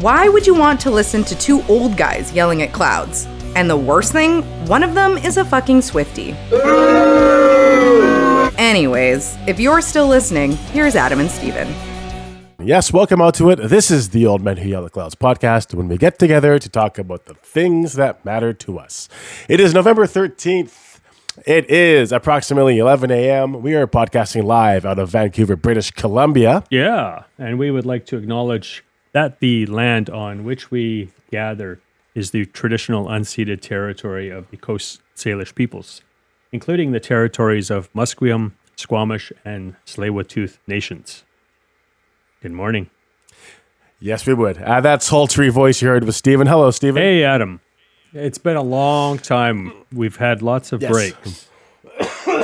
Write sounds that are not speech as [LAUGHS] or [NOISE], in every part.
Why would you want to listen to two old guys yelling at clouds? And the worst thing, one of them is a fucking Swiftie. Anyways, if you're still listening, here's Adam and Steven. Yes, welcome out to it. This is the Old Men Who Yell at Clouds podcast when we get together to talk about the things that matter to us. It is November 13th. It is approximately 11 a.m. We are podcasting live out of Vancouver, British Columbia. Yeah, and we would like to acknowledge that the land on which we gather is the traditional unceded territory of the Coast Salish peoples, including the territories of Musqueam, Squamish, and Tsleil-Waututh nations. Good morning. Yes, we would. Uh, that sultry voice you heard was Stephen. Hello, Stephen. Hey, Adam. It's been a long time. We've had lots of Yes. breaks.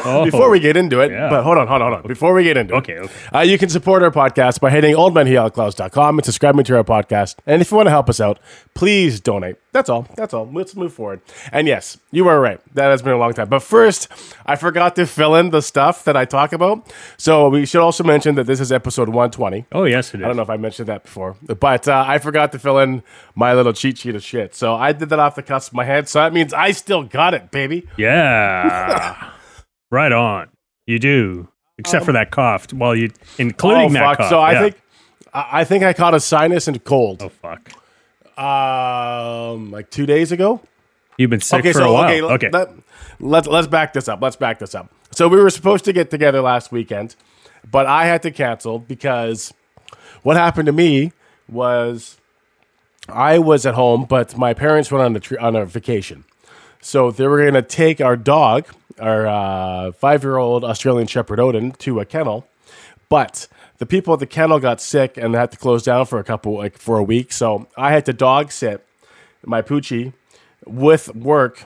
Oh, [LAUGHS] Before we get into it, Yeah. but hold on, hold on, hold on. Before we get into Okay, it, okay. Uh, you can support our podcast by hitting oldmenwhoyellatclouds.com and subscribing to our podcast. And if you want to help us out, please donate. That's all. That's all. Let's move forward. And yes, you were right. That has been a long time. But first, I forgot to fill in the stuff that I talk about. So we should also mention that this is episode 120. oh, yes, it is. I don't know if I mentioned that before, but uh, I forgot to fill in my little cheat sheet of shit. So I did that off the cusp of my head. So that means I still got it, baby. Yeah. [LAUGHS] right on. You do. Except for that cough. Well, you including oh that fuck! cough. So I yeah. think I think I caught a sinus and cold. Oh fuck. Um, like two days ago. You've been sick Okay, for so a while. okay, Okay. Let, let's let's back this up. Let's back this up. So we were supposed to get together last weekend, but I had to cancel because what happened to me was I was at home, but my parents went on a tr- on a vacation, so they were going to take our dog, our uh, five year old Australian Shepherd Odin, to a kennel, but the people at the kennel got sick and had to close down for a couple like for a week. So I had to dog sit my Poochie with work.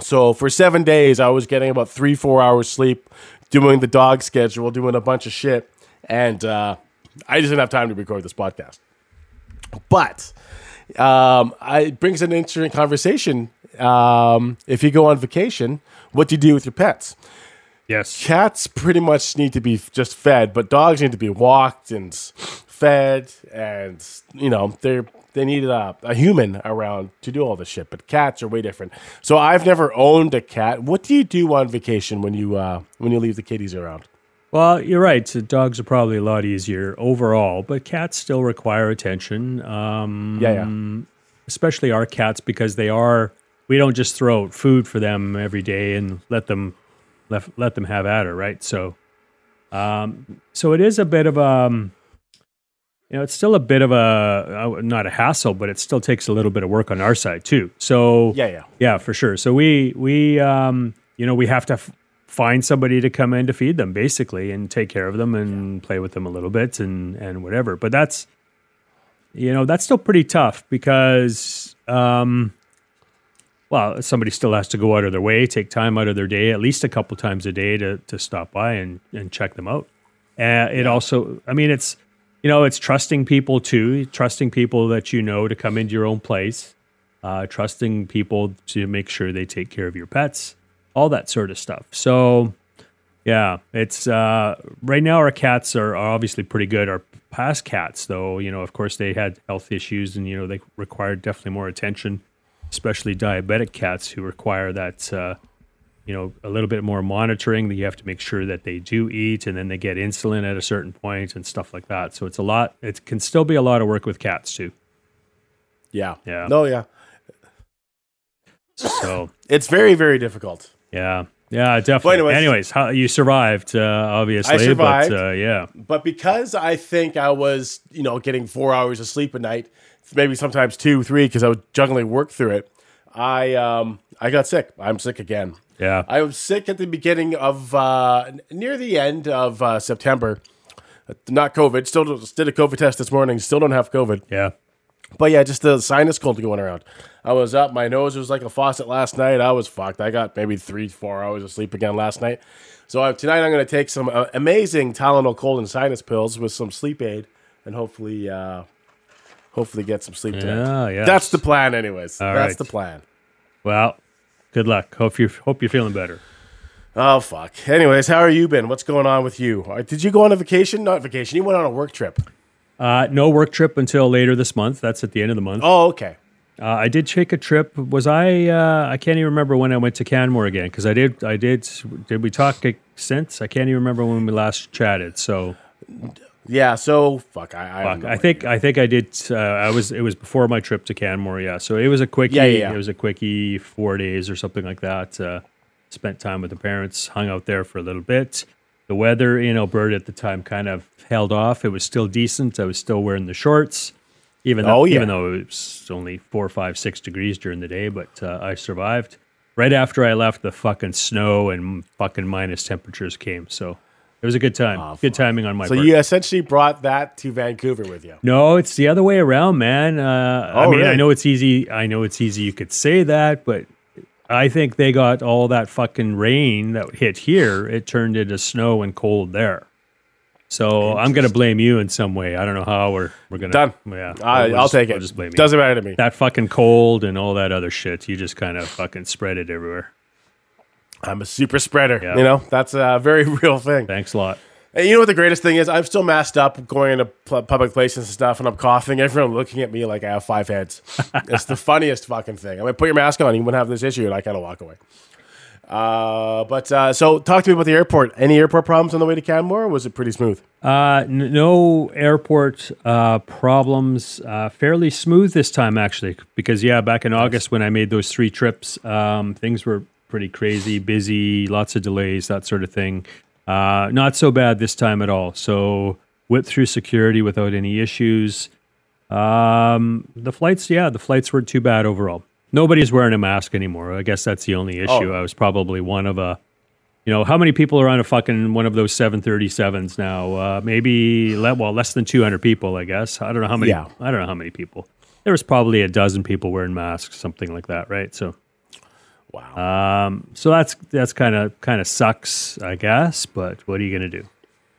So for seven days, I was getting about three, four hours sleep, doing the dog schedule, doing a bunch of shit, and uh, I just didn't have time to record this podcast. But um, it brings an interesting conversation. Um, if you go on vacation, what do you do with your pets? yes. cats pretty much need to be just fed, but dogs need to be walked and fed, and you know they they need a, a human around to do all this shit. But cats are way different. So I've never owned a cat. What do you do on vacation when you uh, when you leave the kitties around? Well, you're right. So dogs are probably a lot easier overall, but cats still require attention. Um, Yeah, yeah. especially our cats because they are. We don't just throw food for them every day and let them let, let them have at her, right? So, um, so it is a bit of a, um, you know, it's still a bit of a not a hassle, but it still takes a little bit of work on our side too. So Yeah, yeah. yeah, for sure. So we we um you know we have to f- find somebody to come in to feed them basically and take care of them and play with them a little bit and and whatever. But that's you know that's still pretty tough because um well somebody still has to go out of their way, take time out of their day at least a couple times a day to to stop by and and check them out. Uh, it also, I mean, it's you know it's trusting people too, trusting people that you know to come into your own place uh, trusting people to make sure they take care of your pets, all that sort of stuff. So, yeah, it's uh, right now our cats are, are obviously pretty good. Our past cats, though, you know, of course, they had health issues and you know they required definitely more attention, especially diabetic cats who require that. Uh, you know, a little bit more monitoring that you have to make sure that they do eat and then they get insulin at a certain point and stuff like that. So it's a lot, it can still be a lot of work with cats too. Yeah. Yeah. No, yeah. So [LAUGHS] It's very, very difficult. Yeah, yeah, definitely. anyways- anyways, how you survived, uh, obviously. I survived. But, uh, yeah, But because I think I was, you know, getting four hours of sleep a night, maybe sometimes two, three, because I was juggling work through it, I um I got sick. I'm sick again. yeah, I was sick at the beginning of uh, near the end of uh, September. Not COVID. Still did a COVID test this morning. Still don't have COVID. yeah. But yeah, just the sinus cold going around. I was up. My nose was like a faucet last night. I was fucked. I got maybe three, four hours of sleep again last night. So uh, tonight I'm going to take some uh, amazing Tylenol cold and sinus pills with some sleep aid, and hopefully, uh, hopefully get some sleep tonight. Yeah, yeah. That's the plan, anyways. All That's right. the plan. Well, good luck. Hope you hope you're feeling better. Oh fuck. Anyways, how are you been? What's going on with you? Uh, Did you go on a vacation? Not vacation. You went on a work trip. Uh, no work trip until later this month. That's at the end of the month. Oh, okay. Uh, I did take a trip. Was I? Uh, I can't even remember when I went to Canmore again because I did. I did. Did we talk since? I can't even remember when we last chatted. So Yeah. So fuck. I. I, fuck. no I think. I think I did. Uh, I was. It was before my trip to Canmore. Yeah. So it was a quickie. Yeah, yeah, yeah. It was a quickie. Four days or something like that. Uh, spent time with the parents. Hung out there for a little bit. The weather in Alberta at the time kind of held off. It was still decent. I was still wearing the shorts. Even though, Oh, yeah. even though it was only four, five, six degrees during the day, but uh, I survived. Right after I left, the fucking snow and fucking minus temperatures came. So it was a good time. good timing on my So part. you essentially brought that to Vancouver with you. No, it's the other way around, man. Uh, I Oh, mean, I know it's easy. I know it's easy. You could say that, but I think they got all that fucking rain that hit here. It turned into snow and cold there. So I'm gonna blame you in some way. I don't know how we're we're gonna Done. Yeah, I, I'll just- take it. Just blame you. Doesn't matter to me. that fucking cold and all that other shit. You just kind of fucking spread it everywhere. I'm a super spreader. Yeah. You know, that's a very [LAUGHS] real thing. Thanks a lot. And you know what the greatest thing is? I'm still masked up going into pu- public places and stuff, and I'm coughing. Everyone looking at me like I have five heads. [LAUGHS] it's the funniest fucking thing. I mean, put your mask on, you wouldn't have this issue, and I kind of walk away. Uh, but uh, so talk to me about the airport. Any airport problems on the way to Canmore? Or was it pretty smooth? Uh, n- no airport uh, problems. Uh, fairly smooth this time, actually, because yeah, back in August when I made those three trips, um, things were pretty crazy, busy, lots of delays, that sort of thing. Uh, not so bad this time at all. So whipped through security without any issues. Um, the flights, yeah, the flights weren't too bad overall. Nobody's wearing a mask anymore. I guess that's the only issue. I was probably one of a you know, how many people are on a fucking one of those 737s now? Uh, maybe le- well, less than 200 people, I guess. I don't know how many. Yeah. I don't know how many people. There was probably a dozen people wearing masks, something like that, right? So, Wow. Um, so that's that's kind of kind of sucks, I guess. But what are you gonna do?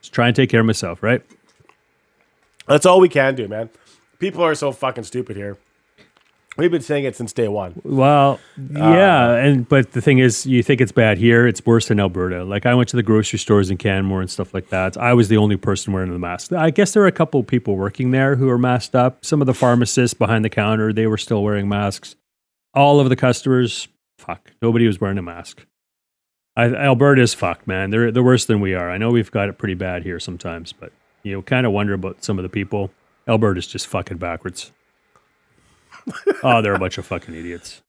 Just try and take care of myself, right? that's all we can do, man. People are so fucking stupid here. We've been saying it since day one. Well, uh, yeah, and but the thing is, you think it's bad here. It's worse in Alberta. Like I went to the grocery stores in Canmore and stuff like that. I was the only person wearing the mask. I guess there were a couple of people working there who were masked up. Some of the pharmacists behind the counter, they were still wearing masks. All of the customers, fuck, nobody was wearing a mask. I, Alberta's fucked, man. They're they're worse than we are. I know we've got it pretty bad here sometimes, but you know, kind of wonder about some of the people. Alberta's just fucking backwards. [LAUGHS] oh, they're a bunch of fucking idiots.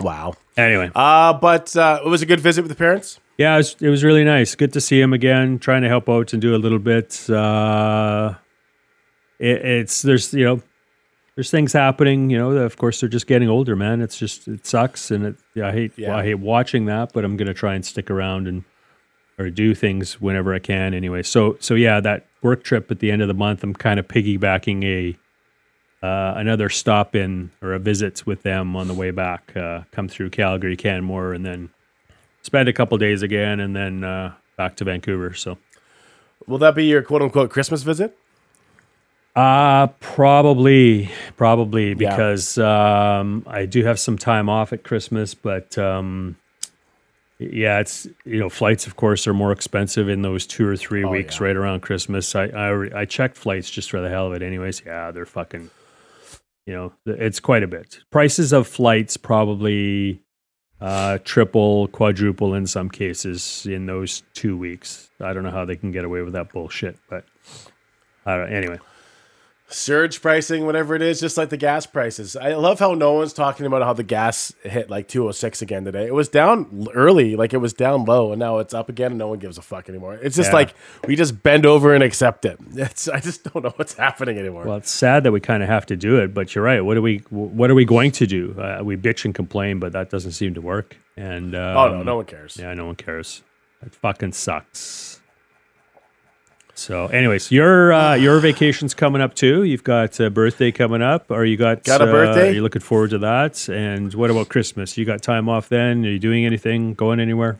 Wow. Anyway, Uh, but uh, it was a good visit with the parents. yeah, it was, it was really nice. Good to see him again. Trying to help out and do a little bit. Uh, it, it's there's you know there's things happening. You know, of course they're just getting older, man. It's just it sucks, and it yeah, I hate Yeah. I hate watching that. But I'm gonna try and stick around and or do things whenever I can. Anyway, so so yeah, that work trip at the end of the month, I'm kind of piggybacking a. Uh, another stop in or a visit with them on the way back. Uh, come through Calgary, Canmore, and then spend a couple days again, and then uh, back to Vancouver. So, Will that be your quote unquote Christmas visit? Uh probably, probably Yeah. because um, I do have some time off at Christmas, but um, yeah, it's you know flights, of course, are more expensive in those two or three weeks Oh, yeah. right around Christmas. I, I I checked flights just for the hell of it, anyways. Yeah, they're fucking. You know, it's quite a bit. Prices of flights probably uh, triple, quadruple in some cases in those two weeks. I don't know how they can get away with that bullshit, but I don't, anyway. Surge pricing, whatever it is, just like the gas prices. I love how no one's talking about how the gas hit like 206 again today. It was down early, like it was down low, and now it's up again, and no one gives a fuck anymore. It's just Yeah. like we just bend over and accept it. [LAUGHS] It's I just don't know what's happening anymore. Well, it's sad that we kind of have to do it, but you're right. What are we? What are we going to do? Uh, we bitch and complain, but that doesn't seem to work. And um, oh no, no one cares. Yeah, no one cares. It fucking sucks. So, anyways, your uh, your vacation's coming up too. You've got a birthday coming up, or you got Got a uh, birthday? Are you looking forward to that? And what about Christmas? You got time off then? Are you doing anything? Going anywhere?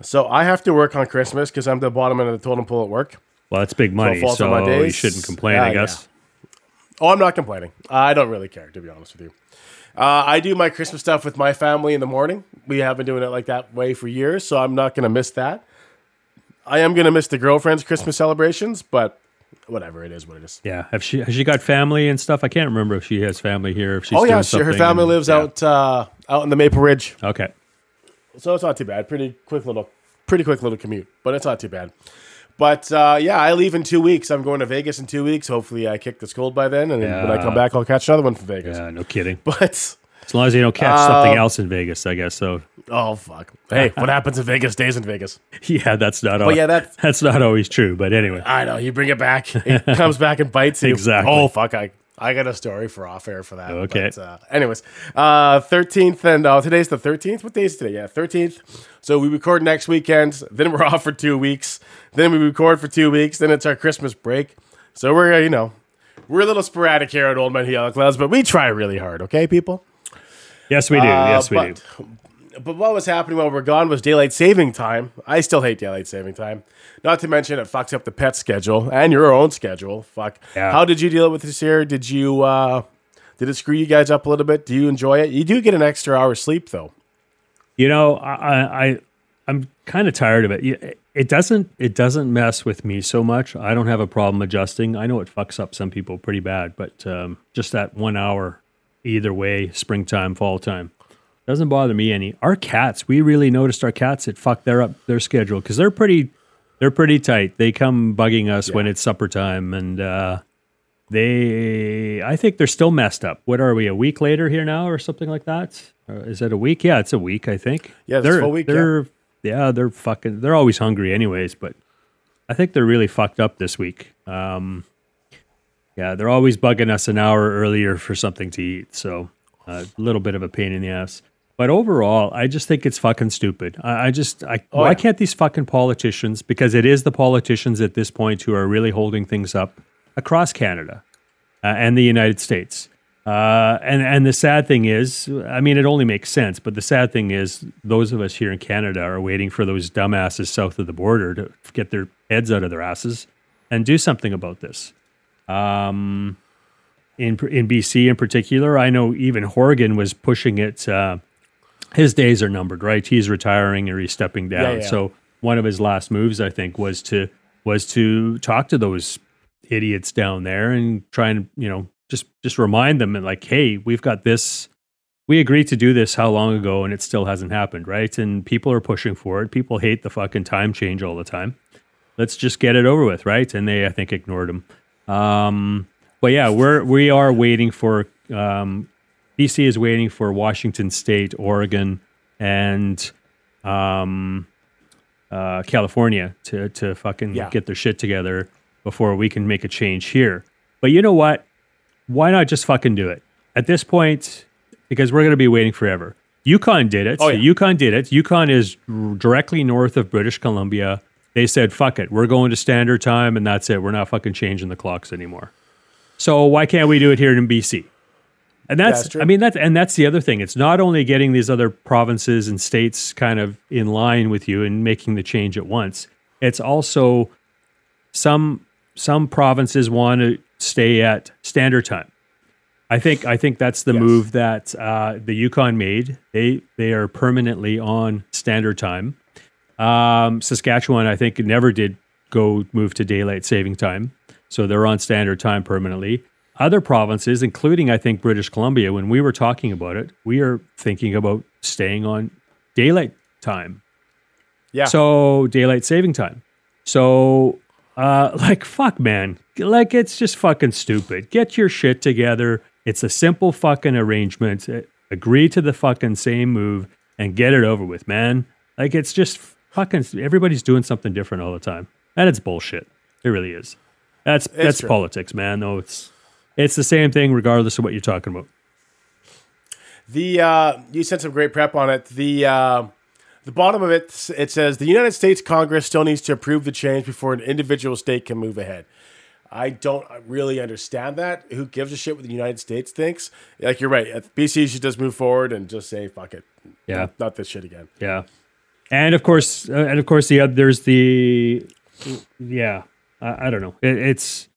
So I have to work on Christmas because I'm the bottom end of the totem pole at work. Well, that's big money, so my you shouldn't complain. Yeah, I guess. Oh, I'm not complaining. I don't really care, to be honest with you. Uh, I do my Christmas stuff with my family in the morning. We have been doing it like that way for years, so I'm not going to miss that. I am going to miss the girlfriend's Christmas celebrations, but whatever it is, what it is. Yeah. Have she has she got family and stuff? I can't remember if she has family here. If she's Oh yeah, she, her family and- lives yeah. out uh, out in the Maple Ridge, Okay. so it's not too bad. Pretty quick little, pretty quick little commute, but it's not too bad. But uh, yeah, I leave in two weeks. I'm going to Vegas in two weeks. Hopefully, I kick this cold by then, and then when I come back, I'll catch another one from Vegas. Yeah. No kidding. [LAUGHS] But As long as you don't catch something Uh, else in Vegas, I guess. So oh fuck, hey, what happens in Vegas stays in Vegas. [LAUGHS] yeah, that's not. But yeah, that's that's not always true. But anyway. I know you bring it back, it [LAUGHS] comes back and bites you. Exactly. Oh fuck, I I got a story for off air for that. Okay. But, uh, anyways, uh, thirteenth and uh, today's the thirteenth. What day is today? Yeah, thirteenth. So we record next weekend. Then we're [LAUGHS] off for two weeks. Then we record for two weeks. Then it's our Christmas break. So we're uh, you know we're a little sporadic here at Old Man Yell at Clouds, but we try really hard. Okay, people. Yes, we do. Uh, yes, we but, do. But what was happening while we we're gone was daylight saving time. I still hate daylight saving time. Not to mention it fucks up the pet schedule and your own schedule. Fuck. Yeah. How did you deal with this year? Did you uh did it screw you guys up a little bit? Do you enjoy it? You do get an extra hour sleep though. You know, I, I I'm kind of tired of it. It doesn't it doesn't mess with me so much. I don't have a problem adjusting. I know it fucks up some people pretty bad, but um, just that one hour, either way, springtime, fall time, doesn't bother me any. Our cats, we really noticed our cats. It fucked their up their schedule because they're pretty they're pretty tight. They come bugging us when it's supper time, and uh, they I think they're still messed up. What are we a week later here now or something like that? Or is it a week? Yeah, it's a week. I think. Yeah, it's a they're full week, yeah. They're yeah. they're fucking. They're always hungry anyways, but I think they're really fucked up this week. Um, yeah, they're always bugging us an hour earlier for something to eat. So a little bit of a pain in the ass. But overall, I just think it's fucking stupid. I, I just, I, why Oh, yeah. can't these fucking politicians, because it is the politicians at this point who are really holding things up across Canada uh, and the United States. Uh, and and the sad thing is, I mean, it only makes sense. But the sad thing is, those of us here in Canada are waiting for those dumbasses south of the border to get their heads out of their asses and do something about this. Um, in in BC in particular, I know even Horgan was pushing it. Uh, his days are numbered, right? He's retiring or he's stepping down. Yeah, yeah. So one of his last moves, I think, was to was to talk to those idiots down there and try and you know just just remind them and like, hey, we've got this. We agreed to do this how long ago, and it still hasn't happened, right? And people are pushing for it. People hate the fucking time change all the time. Let's just get it over with, right? And they, I think, ignored him. Um, but yeah, we're we are waiting for um, BC is waiting for Washington State, Oregon, and um, uh, California to to fucking Yeah. get their shit together before we can make a change here. But you know what? Why not just fucking do it at this point? Because we're going to be waiting forever. Yukon did it. Oh, yeah. Yukon did it. Yukon is directly north of British Columbia. They said, "Fuck it, we're going to standard time, and that's it. We're not fucking changing the clocks anymore." So why can't we do it here in BC? And that's, That's true. I mean, that's and that's the other thing. It's not only getting these other provinces and states kind of in line with you and making the change at once. It's also some some provinces want to stay at standard time. I think I think that's the Yes. move that uh, the Yukon made. They they are permanently on standard time. Um, Saskatchewan, I think, never did go move to daylight saving time, so they're on standard time permanently. Other provinces, including I think British Columbia, when we were talking about it, we are thinking about staying on daylight time. Yeah. So daylight saving time. So uh [LAUGHS] like fuck man. Like it's just fucking stupid. Get your shit together. It's a simple fucking arrangement. Agree to the fucking same move and get it over with, man. Like it's just fucking everybody's doing something different all the time. And it's bullshit. It really is. That's that's true. politics, man. No, it's it's the same thing regardless of what you're talking about. The uh, you sent some great prep on it. The uh, the bottom of it it says the United States Congress still needs to approve the change before an individual state can move ahead. I don't really understand that. Who gives a shit what the United States thinks? Like you're right. BC should just move forward and just say fuck it. Yeah. not, not this shit again. Yeah, and of course, uh, and of course, the there's the yeah. I, I don't know. It, it's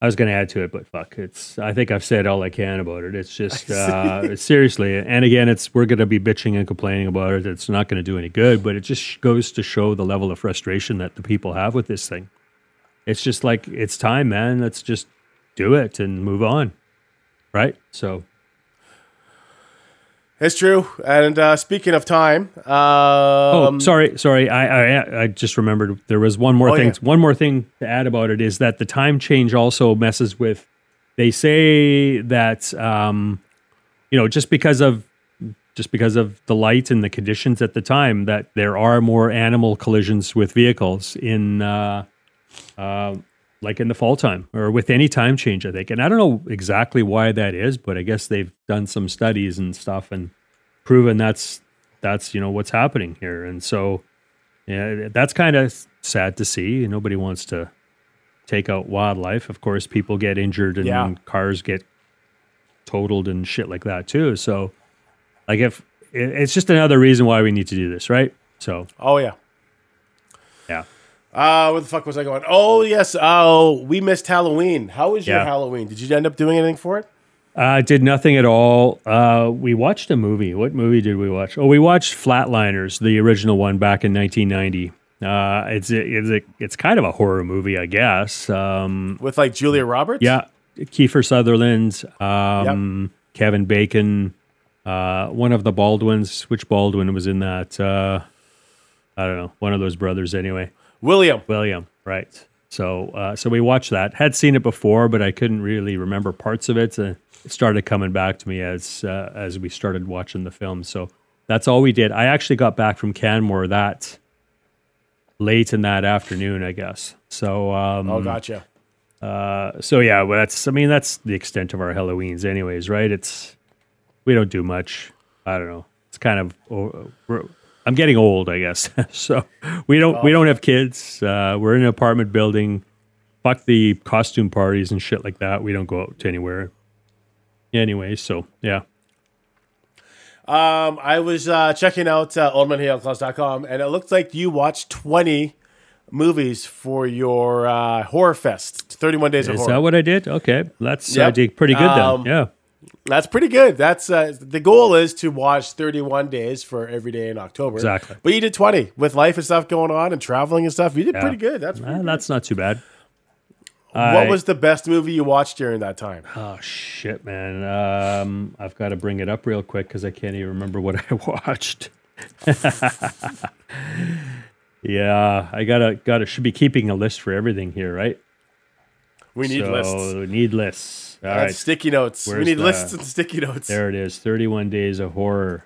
I was going to add to it, but fuck, it's. I think I've said all I can about it. It's just [LAUGHS] uh, seriously, and again, it's we're going to be bitching and complaining about it. It's not going to do any good, but it just goes to show the level of frustration that the people have with this thing. it's just like it's time, man. Let's just do it and move on, right? So It's true. And uh, speaking of time, um, Oh, sorry, sorry. I, I I just remembered there was one more Oh, thing. yeah. One more thing to add about it is that the time change also messes with. They say that um, you know just because of just because of the light and the conditions at the time that there are more animal collisions with vehicles in uh, uh, like in the fall time or with any time change. I think, and I don't know exactly why that is, but I guess they've done some studies and stuff and proven that's that's you know what's happening here and so yeah that's kind of sad to see nobody wants to take out wildlife of course people get injured and Yeah. cars get totaled and shit like that too so like if it's just another reason why we need to do this right so oh yeah. yeah Uh, where the fuck was I going? Oh yes. Oh, we missed Halloween. How was your Yeah. Halloween? Did you end up doing anything for it? uh did nothing at all uh we watched a movie what movie did we watch oh we watched flatliners the original one back in 1990 uh it's a, it's a, it's kind of a horror movie i guess um With like Julia Roberts? Yeah, Kiefer Sutherland, um, Kevin Bacon, uh, one of the Baldwins. Which Baldwin was in that? Uh, I don't know. One of those brothers, anyway. William. William, right? So, uh, so we watched that. Had seen it before, but I couldn't really remember parts of it. Uh, it started coming back to me as uh, as we started watching the film. So that's all we did. I actually got back from Canmore that late in that afternoon, I guess. So, um, Oh, gotcha. Uh, so yeah, well, that's I mean that's the extent of our Halloweens, anyways, right? It's we don't do much. I don't know. It's kind of oh, we're, I'm getting old, I guess. [LAUGHS] so we don't we don't have kids. Uh, we're in an apartment building. Fuck the costume parties and shit like that. We don't go out to anywhere. Anyway, so yeah, Um, I was uh, checking out uh, oldmenwhoyellatclouds.com, and it looked like you watched 20 movies for your uh, horror fest, 31 Days of Horror. is that what I did? Okay, that's uh, Yep. pretty good Um, then. Yeah, That's pretty good. That's uh, the goal is to watch 31 days for every day in October. Exactly. But you did 20 with life and stuff going on and traveling and stuff. You did Yeah. pretty good. That's pretty good. that's not too bad. what I- was the best movie you watched during that time? Oh shit, man! Um, I've got to bring it up real quick because I can't even remember what I [LAUGHS] watched. yeah, I gotta gotta should be keeping a list for everything here, right? We need so, lists. Need lists. All That's sticky notes. we need the- lists and sticky notes. there it is. Thirty-one days of horror.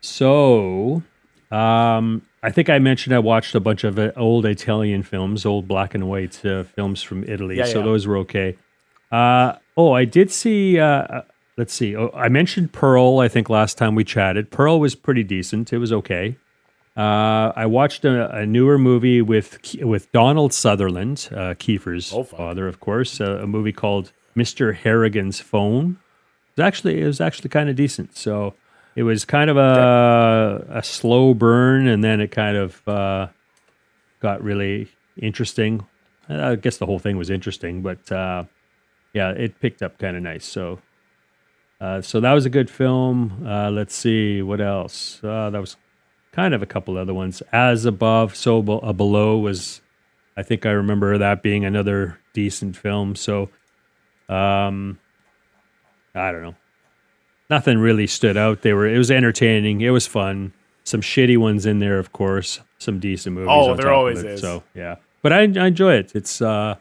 So, um, I think I mentioned I watched a bunch of uh, old Italian films, old black and white uh, films from Italy. Yeah, so yeah. those were okay. Uh, oh, I did see. Uh, uh, let's see. Oh, I mentioned Pearl. I think last time we chatted, Pearl was pretty decent. It was okay. Uh, I watched a, a newer movie with with Donald Sutherland, uh, Kiefer's Oh, father, of course. A movie called Mister Harrigan's Phone. It was actually it was actually kind of decent. So it was kind of a a slow burn, and then it kind of uh, got really interesting. I guess the whole thing was interesting, but uh, yeah, it picked up kind of nice. So, uh, so that was a good film. Uh, let's see what else. Uh, that was kind of a couple other ones. As above, so be- uh, below was. I think I remember that being another decent film. So, um, I don't know. Nothing really stood out. They were. It was entertaining. It was fun. Some shitty ones in there, of course. Some decent movies. Oh, on there top of always it. is. So yeah, but I, I enjoy it. It's uh,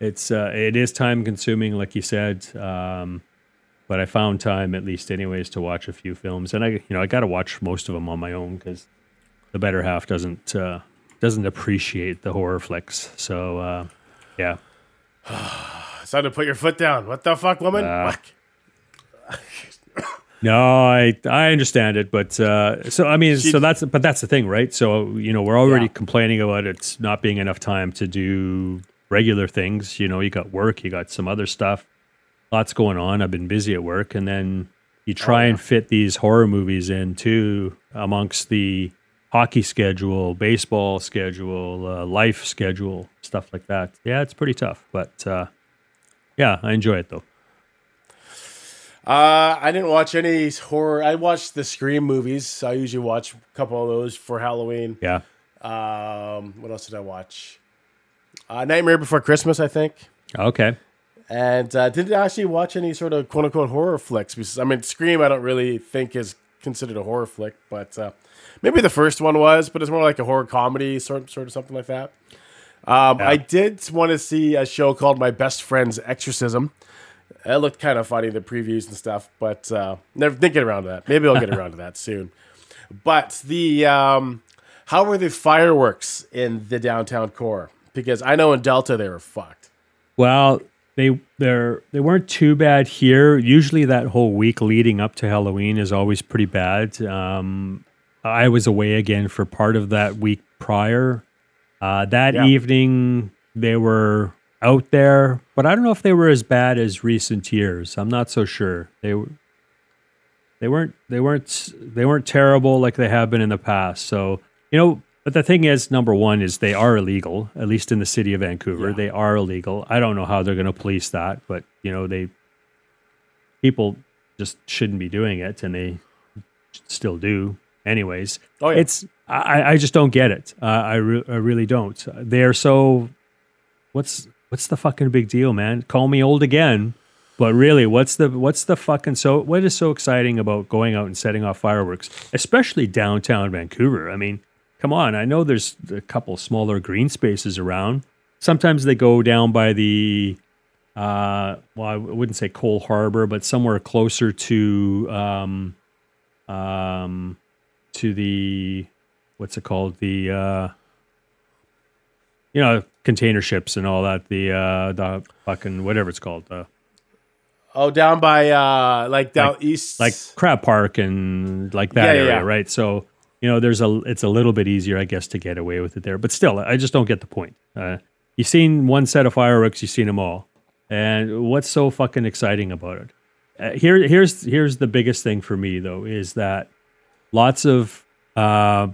it's uh, it is time consuming, like you said. Um, but I found time, at least, anyways, to watch a few films, and I, you know, I got to watch most of them on my own because the better half doesn't uh, doesn't appreciate the horror flicks. So uh, yeah, [SIGHS] [SIGHS] [SIGHS] It's time to put your foot down. What the fuck, woman? Uh, Fuck. [LAUGHS] No, I I understand it, but uh, so I mean, so that's but that's the thing, right? So you know, we're already Yeah. complaining about it's not being enough time to do regular things. You know, you got work, you got some other stuff, lots going on. I've been busy at work, and then you try and fit these horror movies in too amongst the hockey schedule, baseball schedule, uh, life schedule, stuff like that. Yeah, it's pretty tough, but uh, yeah, I enjoy it though. Uh, I didn't watch any horror. I watched the Scream movies. I usually watch a couple of those for Halloween. Yeah. Um, what else did I watch? Uh, Nightmare Before Christmas, I think. Okay. And uh, didn't actually watch any sort of quote unquote horror flicks. Because, I mean, Scream, I don't really think is considered a horror flick, but uh, maybe the first one was, but it's more like a horror comedy, sort, sort of something like that. Um, I did want to see a show called My Best Friend's Exorcism. It looked kind of funny, the previews and stuff, but uh, never didn't get around to that. Maybe I'll get around to that [LAUGHS] soon. But the um, how were the fireworks in the downtown core? Because I know in Delta they were fucked. Well, they they're they weren't too bad here. Usually, that whole week leading up to Halloween is always pretty bad. Um, I was away again for part of that week prior. Uh, that Yeah. evening, they were out there, but I don't know if they were as bad as recent years. I'm not so sure. They were. They weren't. They weren't. They weren't terrible like they have been in the past. So you know. But the thing is, number one is they are illegal. At least in the city of Vancouver, they are illegal. I don't know how they're going to police that, but you know they people just shouldn't be doing it, and they still do. Anyways, Oh, yeah. it's I, I just don't get it. Uh, I, re- I really don't. They are so. What's what's the fucking big deal, man? Call me old again, but really, what's the what's the fucking so? What is so exciting about going out and setting off fireworks, especially downtown Vancouver? I mean, come on. I know there's a couple smaller green spaces around. Sometimes they go down by the uh, well, I wouldn't say Coal Harbour, but somewhere closer to um, um, to the what's it called? The uh, you know container ships and all that. The uh, the fucking whatever it's called. Uh, Oh, down by uh, like down east, like Crab Park and like that yeah, area, yeah. right? So you know, there's a it's a little bit easier, I guess, to get away with it there. But still, I just don't get the point. Uh, you've seen one set of fireworks, you've seen them all, and what's so fucking exciting about it? Uh, here, here's here's the biggest thing for me though is that lots of uh,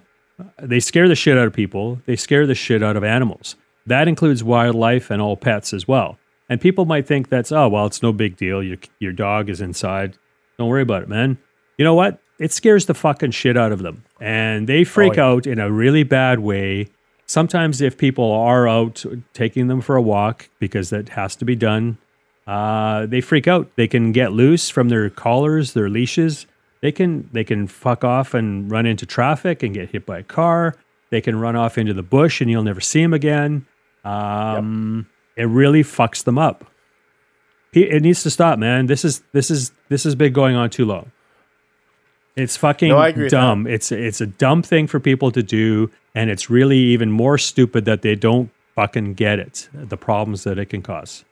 they scare the shit out of people. They scare the shit out of animals. That includes wildlife and all pets as well. And people might think that's oh well, it's no big deal. Your your dog is inside. Don't worry about it, man. You know what? It scares the fucking shit out of them, and they freak yeah. out in a really bad way. Sometimes, if people are out taking them for a walk because that has to be done, uh, they freak out. They can get loose from their collars, their leashes. They can they can fuck off and run into traffic and get hit by a car. They can run off into the bush and you'll never see them again. Um, It really fucks them up. It needs to stop, man. This is this is this has been going on too long. It's fucking No, dumb. It's it's a dumb thing for people to do, and it's really even more stupid that they don't fucking get it. The problems that it can cause.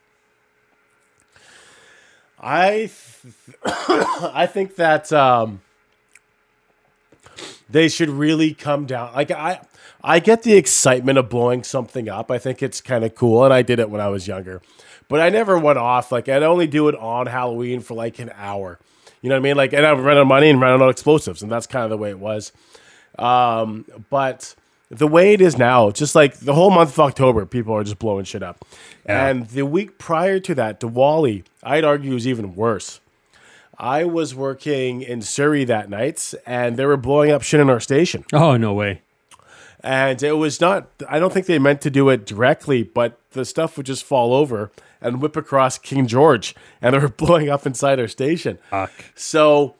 I th- [COUGHS] I think that um, they should really come down. Like I I get the excitement of blowing something up. I think it's kind of cool, and I did it when I was younger. But I never went off. Like I'd only do it on Halloween for like an hour. You know what I mean? Like, and I run out of money and run out of explosives, and that's kind of the way it was. Um, but the way it is now, just like the whole month of October, people are just blowing shit up. And the week prior to that, Diwali, I'd argue was even worse. I was working in Surrey that night, and they were blowing up shit in our station. Oh no way! And it was not, I don't think they meant to do it directly, but the stuff would just fall over and whip across King George, and they were [LAUGHS] blowing up inside our station. Fuck. So,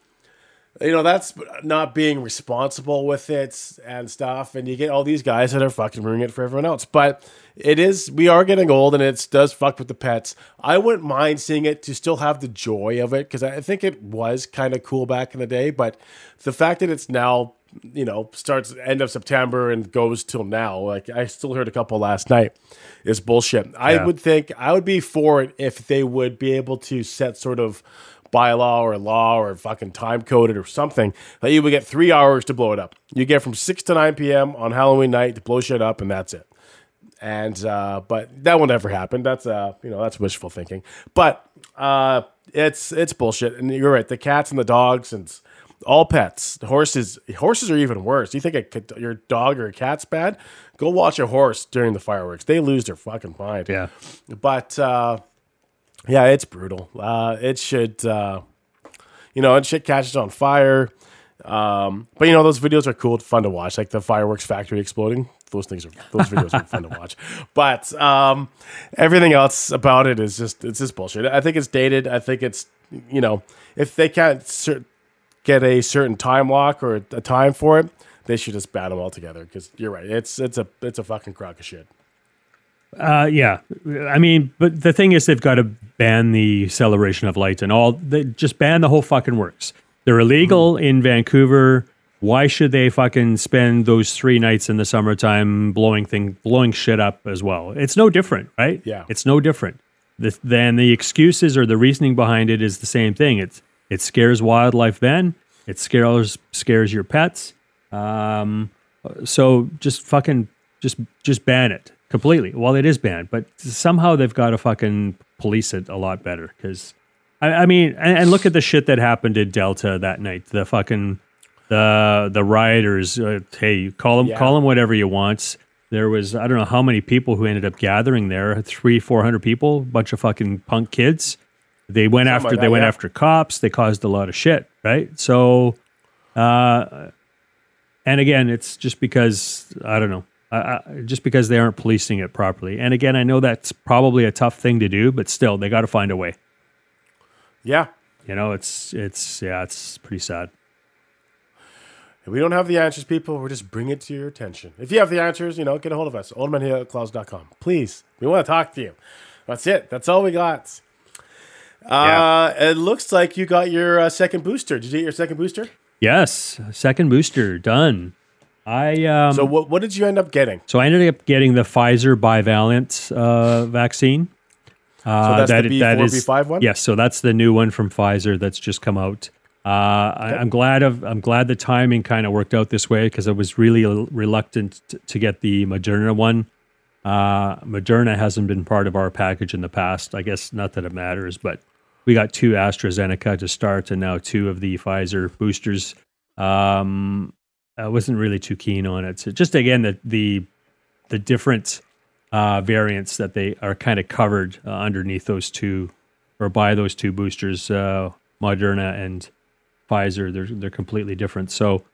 you know, that's not being responsible with it and stuff. And you get all these guys that are fucking ruining it for everyone else. But it is, we are getting old and it does fuck with the pets. I wouldn't mind seeing it to still have the joy of it because I think it was kind of cool back in the day. But the fact that it's now, you know, starts end of September and goes till now, like I still heard a couple last night, is bullshit. I would think, I would be for it if they would be able to set sort of bylaw or law or fucking time coded or something that you would get three hours to blow it up. You get from six to nine p.m. on Halloween night to blow shit up, and that's it. And uh, but that will never happen. That's uh, you know, that's wishful thinking. But uh, it's it's bullshit. And you're right. The cats and the dogs and all pets, horses. Horses are even worse. You think a, your dog or a cat's bad? Go watch a horse during the fireworks. They lose their fucking mind. Yeah. But uh, yeah, it's brutal. Uh, it should, uh, you know, and shit catches on fire. Um, but you know, those videos are cool, fun to watch, like the fireworks factory exploding. Those things are those videos are fun to watch. [LAUGHS] But um, everything else about it is just it's just bullshit. I think it's dated. I think it's you know if they can't cer- get a certain time lock or a time for it, they should just ban them all together. Because you're right, it's it's a it's a fucking crock of shit. Uh, yeah, I mean, but the thing is, they've got to ban the celebration of light and all. They just ban the whole fucking works. They're illegal Mm-hmm. in Vancouver. Why should they fucking spend those three nights in the summertime blowing thing, blowing shit up as well? It's no different, right? Yeah. it's no different. The, then the excuses or the reasoning behind it is the same thing. It's it scares wildlife. Then it scares scares your pets. Um, so just fucking just just ban it completely. Well, it is banned, but somehow they've got to fucking police it a lot better. Because I, I mean, and, and look at the shit that happened at Delta that night. The fucking the the rioters. Uh, hey, call them Yeah. call them whatever you want. There was I don't know how many people who ended up gathering there. Three four hundred people, bunch of fucking punk kids. They went after like they that, went yeah. after cops. They caused a lot of shit, right? So uh, and again, it's just because I don't know, I, I, just because they aren't policing it properly. And again, I know that's probably a tough thing to do, but still, they got to find a way. Yeah, You know, it's it's yeah, it's pretty sad. If we don't have the answers, people. We're just bring it to your attention. If you have the answers, you know, get a hold of us. oldmenwhoyellatclouds.com. Please. We want to talk to you. That's it. That's all we got. Uh, It looks like you got your uh, second booster. Did you get your second booster? Yes, second booster done. I um, So what, what did you end up getting? So I ended up getting the Pfizer bivalent uh, vaccine. Uh, that's the B4, that is- B5 one? Yes, so that's the new one from Pfizer that's just come out. Uh, I, I'm glad of I'm glad the timing kind of worked out this way because I was really reluctant t- to get the Moderna one. Uh, Moderna hasn't been part of our package in the past. I guess not that it matters, but we got two AstraZeneca to start and now two of the Pfizer boosters. Um, I wasn't really too keen on it. So just again, the the the different uh, variants that they are kind of covered uh, underneath those two or by those two boosters, uh, Moderna and Pfizer. They're they're completely different. So.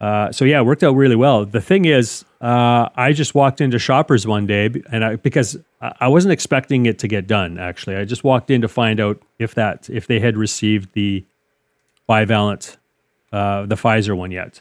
Uh, so yeah, it worked out really well. The thing is, uh, I just walked into Shoppers one day, and I because I wasn't expecting it to get done. Actually, I just walked in to find out if that if they had received the bivalent, uh, the Pfizer one yet,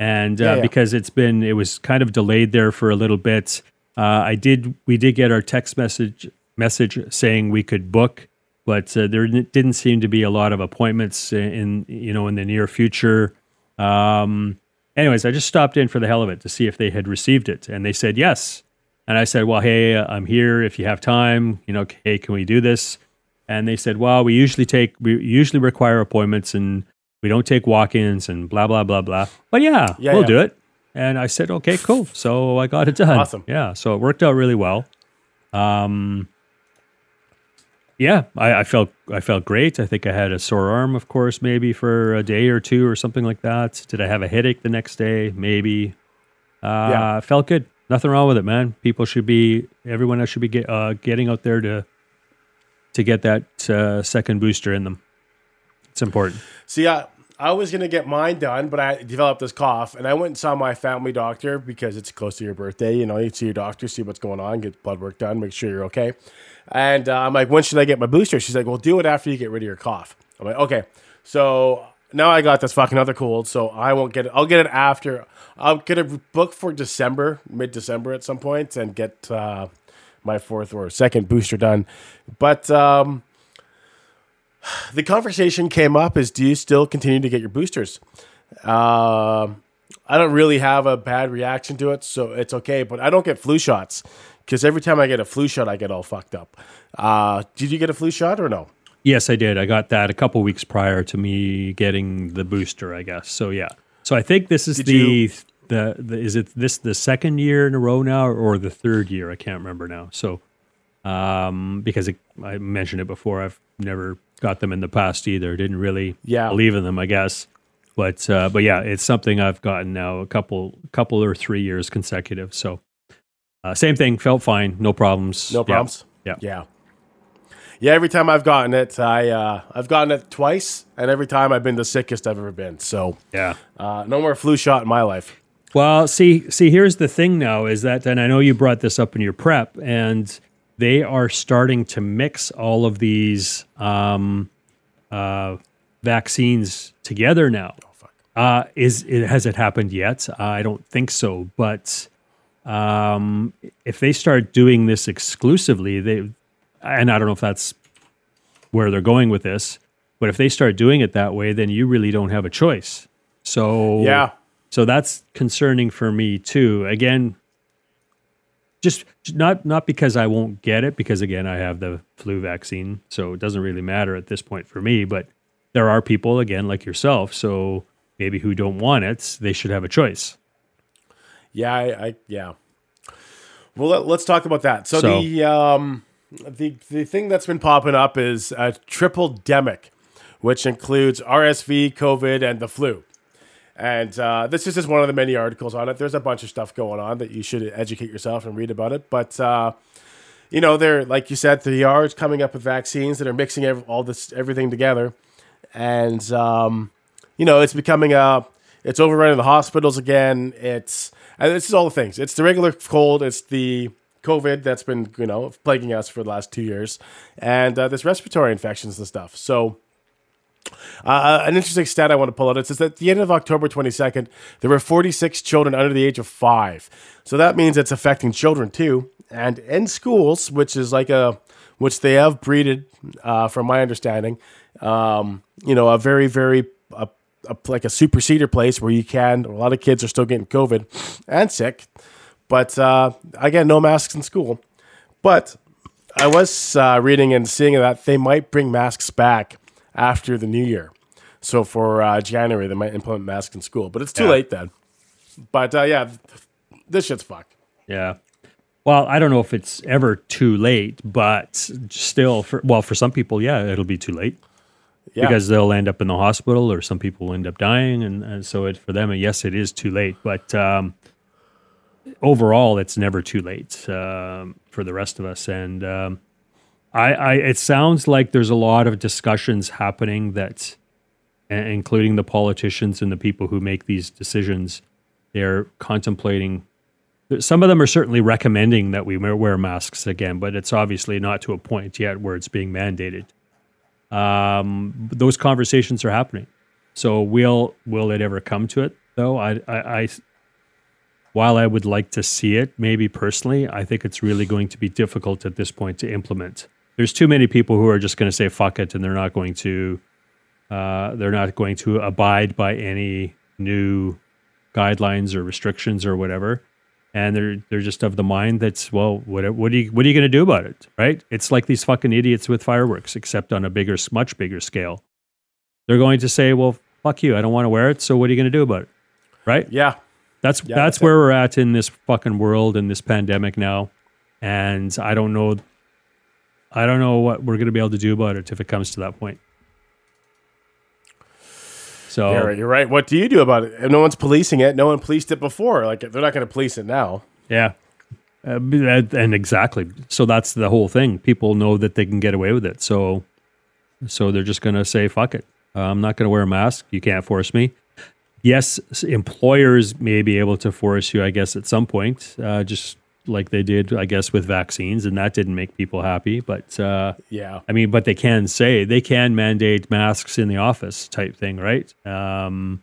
and uh, Yeah, yeah. because it's been it was kind of delayed there for a little bit. Uh, I did we did get our text message message saying we could book, but uh, there didn't seem to be a lot of appointments in you know in the near future. Um, anyways, I just stopped in for the hell of it to see if they had received it, and they said yes. And I said, "Well, hey, I'm here. If you have time, you know, hey, can we do this?" And they said, "Well, we usually take we usually require appointments, and we don't take walk-ins, and blah blah blah blah." But yeah, Yeah, we'll yeah. do it. And I said, "Okay, cool." So I got it done. Awesome. Yeah, so it worked out really well. Um, yeah, I, I felt I felt great. I think I had a sore arm, of course, maybe for a day or two or something like that. Did I have a headache the next day? Maybe. Uh, Yeah. felt good. Nothing wrong with it, man. People should be everyone else should be get, uh, getting out there to to get that uh, second booster in them. It's important. See, I, I was going to get mine done, but I developed this cough, and I went and saw my family doctor because it's close to your birthday. You know, you see your doctor, see what's going on, get blood work done, make sure you're okay. And uh, I'm like, when should I get my booster? She's like, well, do it after you get rid of your cough. I'm like, okay. So now I got this fucking other cold, so I won't get it. I'll get it after. I'll get a book for December, mid December at some point, and get uh, my fourth or second booster done. But um, [SIGHS] the conversation came up is do you still continue to get your boosters? Um I don't really have a bad reaction to it, so it's okay. But I don't get flu shots because every time I get a flu shot, I get all fucked up. Uh, did you get a flu shot or no? Yes, I did. I got that a couple weeks prior to me getting the booster, I guess. So yeah. So I think this is Did the, you- the the is it this the second year in a row now or the third year? I can't remember now. So um because it, I mentioned it before, I've never got them in the past either. Didn't really Yeah. believe in them, I guess. But uh, but yeah, it's something I've gotten now a couple couple or three years consecutive. So uh, same thing, felt fine, no problems. No Yeah. problems. Yeah. Yeah. Yeah, every time I've gotten it, I uh, I've gotten it twice, and every time I've been the sickest I've ever been. So Yeah. uh, no more flu shot in my life. Well, see, see, here's the thing now is that, and I know you brought this up in your prep, and they are starting to mix all of these um, uh, vaccines together now. Uh, is it, has it happened yet? I don't think so. But um, if they start doing this exclusively, they, and I don't know if that's where they're going with this, but if they start doing it that way, then you really don't have a choice. So Yeah, so that's concerning for me too. Again, just not not because I won't get it, because again I have the flu vaccine, so it doesn't really matter at this point for me. But there are people again like yourself, so maybe who don't want it, they should have a choice. yeah, I, I yeah. Well, let, us talk about that. So, So- the um, the the thing that's been popping up is a triple demic, which includes RSV, COVID, and the flu. And uh, this is just one of the many articles on it. There's a bunch of stuff going on that you should educate yourself and read about it. But uh, you know, they're like you said, the are coming up with vaccines that are mixing all this everything together, and um, you know, it's becoming a it's overrunning the hospitals again. It's and this is all the things. It's the regular cold. It's the COVID that's been you know plaguing us for the last two years, and uh, this respiratory infections and stuff. So. Uh, an interesting stat I want to pull out. It says at the end of October 22nd, there were 46 children under the age of five. So that means it's affecting children too. And in schools, which is like a, which they have breeded, uh, from my understanding, um, you know, a very, very, a, a, like a superseder place where you can, a lot of kids are still getting COVID and sick. But uh, again, no masks in school. But I was uh, reading and seeing that they might bring masks back after the new year. So for uh, January, they might implement masks in school, but it's too Yeah. late then. But uh, yeah, this shit's fucked. Yeah. Well, I don't know if it's ever too late, but still, for well, for some people, yeah, it'll be too late. Yeah. because they'll end up in the hospital or some people will end up dying and, and so it for them yes it is too late but um, overall it's never too late um, for the rest of us and um, I, I it sounds like there's a lot of discussions happening that including the politicians and the people who make these decisions they're contemplating some of them are certainly recommending that we wear masks again but it's obviously not to a point yet where it's being mandated um, those conversations are happening. So will will it ever come to it though? I, I, I while I would like to see it, maybe personally, I think it's really going to be difficult at this point to implement. There's too many people who are just going to say fuck it, and they're not going to uh, they're not going to abide by any new guidelines or restrictions or whatever. And they're they're just of the mind that's well, what what are you what are you going to do about it, right? It's like these fucking idiots with fireworks, except on a bigger, much bigger scale. They're going to say, well, fuck you, I don't want to wear it. So what are you going to do about it, right? Yeah. That's Yeah, that's that's where we're at in this fucking world in this pandemic now, and I don't know, I don't know what we're going to be able to do about it if it comes to that point. So You're, you're right. What do you do about it? If no one's policing it. No one policed it before. Like they're not going to police it now. Yeah. Uh, and exactly. So that's the whole thing. People know that they can get away with it. So so they're just going to say fuck it. Uh, I'm not going to wear a mask. You can't force me. Yes, employers may be able to force you, I guess, at some point, uh, just like they did, I guess, with vaccines, and that didn't make people happy. But uh, Yeah. I mean, but they can say they can mandate masks in the office type thing, right? Um,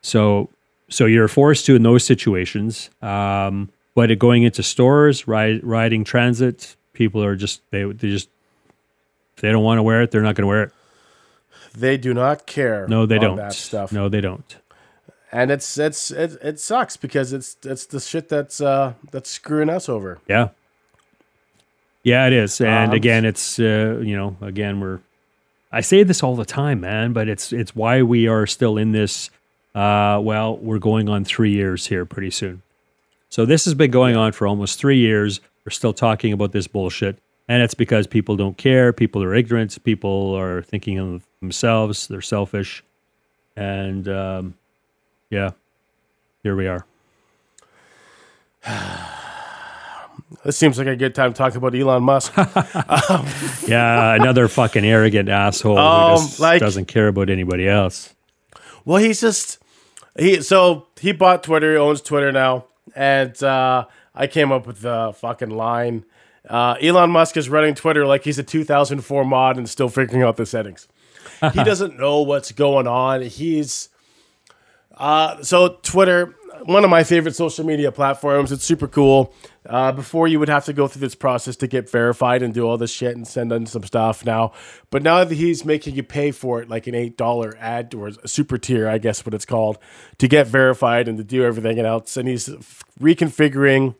so, so you're forced to in those situations. Um, but it, going into stores, ride, riding transit, people are just they they just if they don't want to wear it, they're not going to wear it. They do not care. No, they on don't. That stuff. No, they don't. And it's it's it, it sucks because it's it's the shit that's uh that's screwing us over. Yeah. Yeah, it is. And Um, again, it's uh, you know, again we're I say this all the time, man, but it's it's why we are still in this uh well, we're going on 3 years here pretty soon. So this has been going on for almost 3 years. We're still talking about this bullshit. And it's because people don't care, people are ignorant, people are thinking of themselves, they're selfish. And um yeah. Here we are. [SIGHS] this seems like a good time to talk about Elon Musk. [LAUGHS] [LAUGHS] Yeah, another fucking arrogant asshole Um, who just like- doesn't care about anybody else. Well, he's just he. So he bought Twitter, he owns Twitter now, and uh, I came up with the fucking line. Uh, Elon Musk is running Twitter like he's a 2004 mod and still figuring out the settings. [LAUGHS] he doesn't know what's going on. He's uh, so Twitter, one of my favorite social media platforms. It's super cool. Uh, before you would have to go through this process to get verified and do all this shit and send in some stuff now. But now that he's making you pay for it, like an eight dollar ad or a super tier, I guess what it's called, to get verified and to do everything else, and he's reconfiguring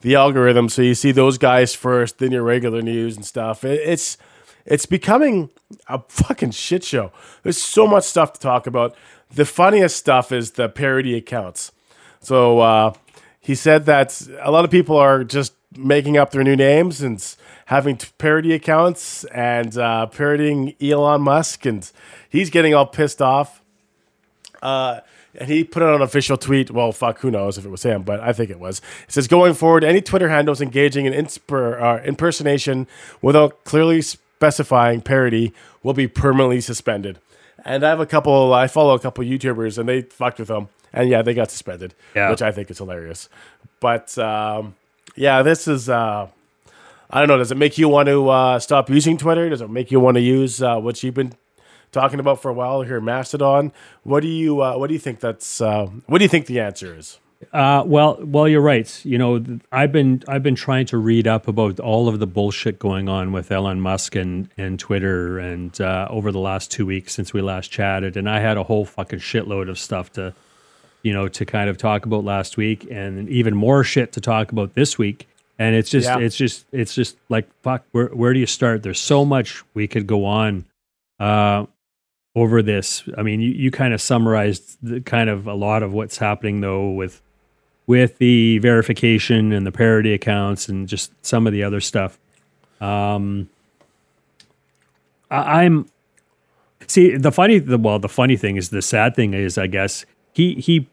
the algorithm so you see those guys first, then your regular news and stuff. It, it's it's becoming a fucking shit show. There's so much stuff to talk about. The funniest stuff is the parody accounts. So uh, he said that a lot of people are just making up their new names and having parody accounts and uh, parodying Elon Musk, and he's getting all pissed off. Uh, and he put out an official tweet. Well, fuck, who knows if it was him, but I think it was. It says, going forward, any Twitter handles engaging in inspir- uh, impersonation without clearly specifying parody will be permanently suspended. And I have a couple, I follow a couple YouTubers, and they fucked with them. And yeah, they got suspended, Yeah. which I think is hilarious. But um, yeah, this is, uh, I don't know, does it make you want to uh, stop using Twitter? Does it make you want to use uh, what you've been talking about for a while here, Mastodon. What do you uh, what do you think that's uh, what do you think the answer is? Uh, well, well, you're right. You know, I've been I've been trying to read up about all of the bullshit going on with Elon Musk and and Twitter, and uh, over the last two weeks since we last chatted, and I had a whole fucking shitload of stuff to, you know, to kind of talk about last week, and even more shit to talk about this week. And it's just, Yeah. it's just, it's just like fuck. Where where do you start? There's so much we could go on. Uh, over this. I mean, you, you kind of summarized the kind of a lot of what's happening though with with the verification and the parody accounts and just some of the other stuff. Um, I, I'm see the funny the well the funny thing is the sad thing is I guess he he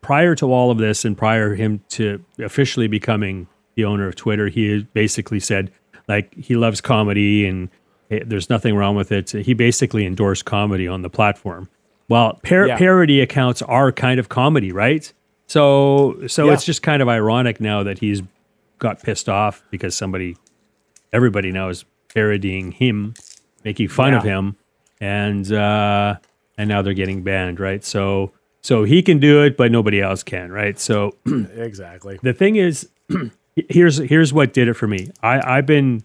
prior to all of this and prior him to officially becoming the owner of Twitter, he basically said like he loves comedy and eh, there's nothing wrong with it. He basically endorsed comedy on the platform. Well, par- Yeah. parody accounts are kind of comedy, right? So so Yeah. it's just kind of ironic now that he's got pissed off because somebody everybody now is parodying him, making fun of him, and uh, and now they're getting banned, right? So so he can do it, but nobody else can, right? So [CLEARS THROAT] Exactly. the thing is, [CLEARS THROAT] here's here's what did it for me. I I've been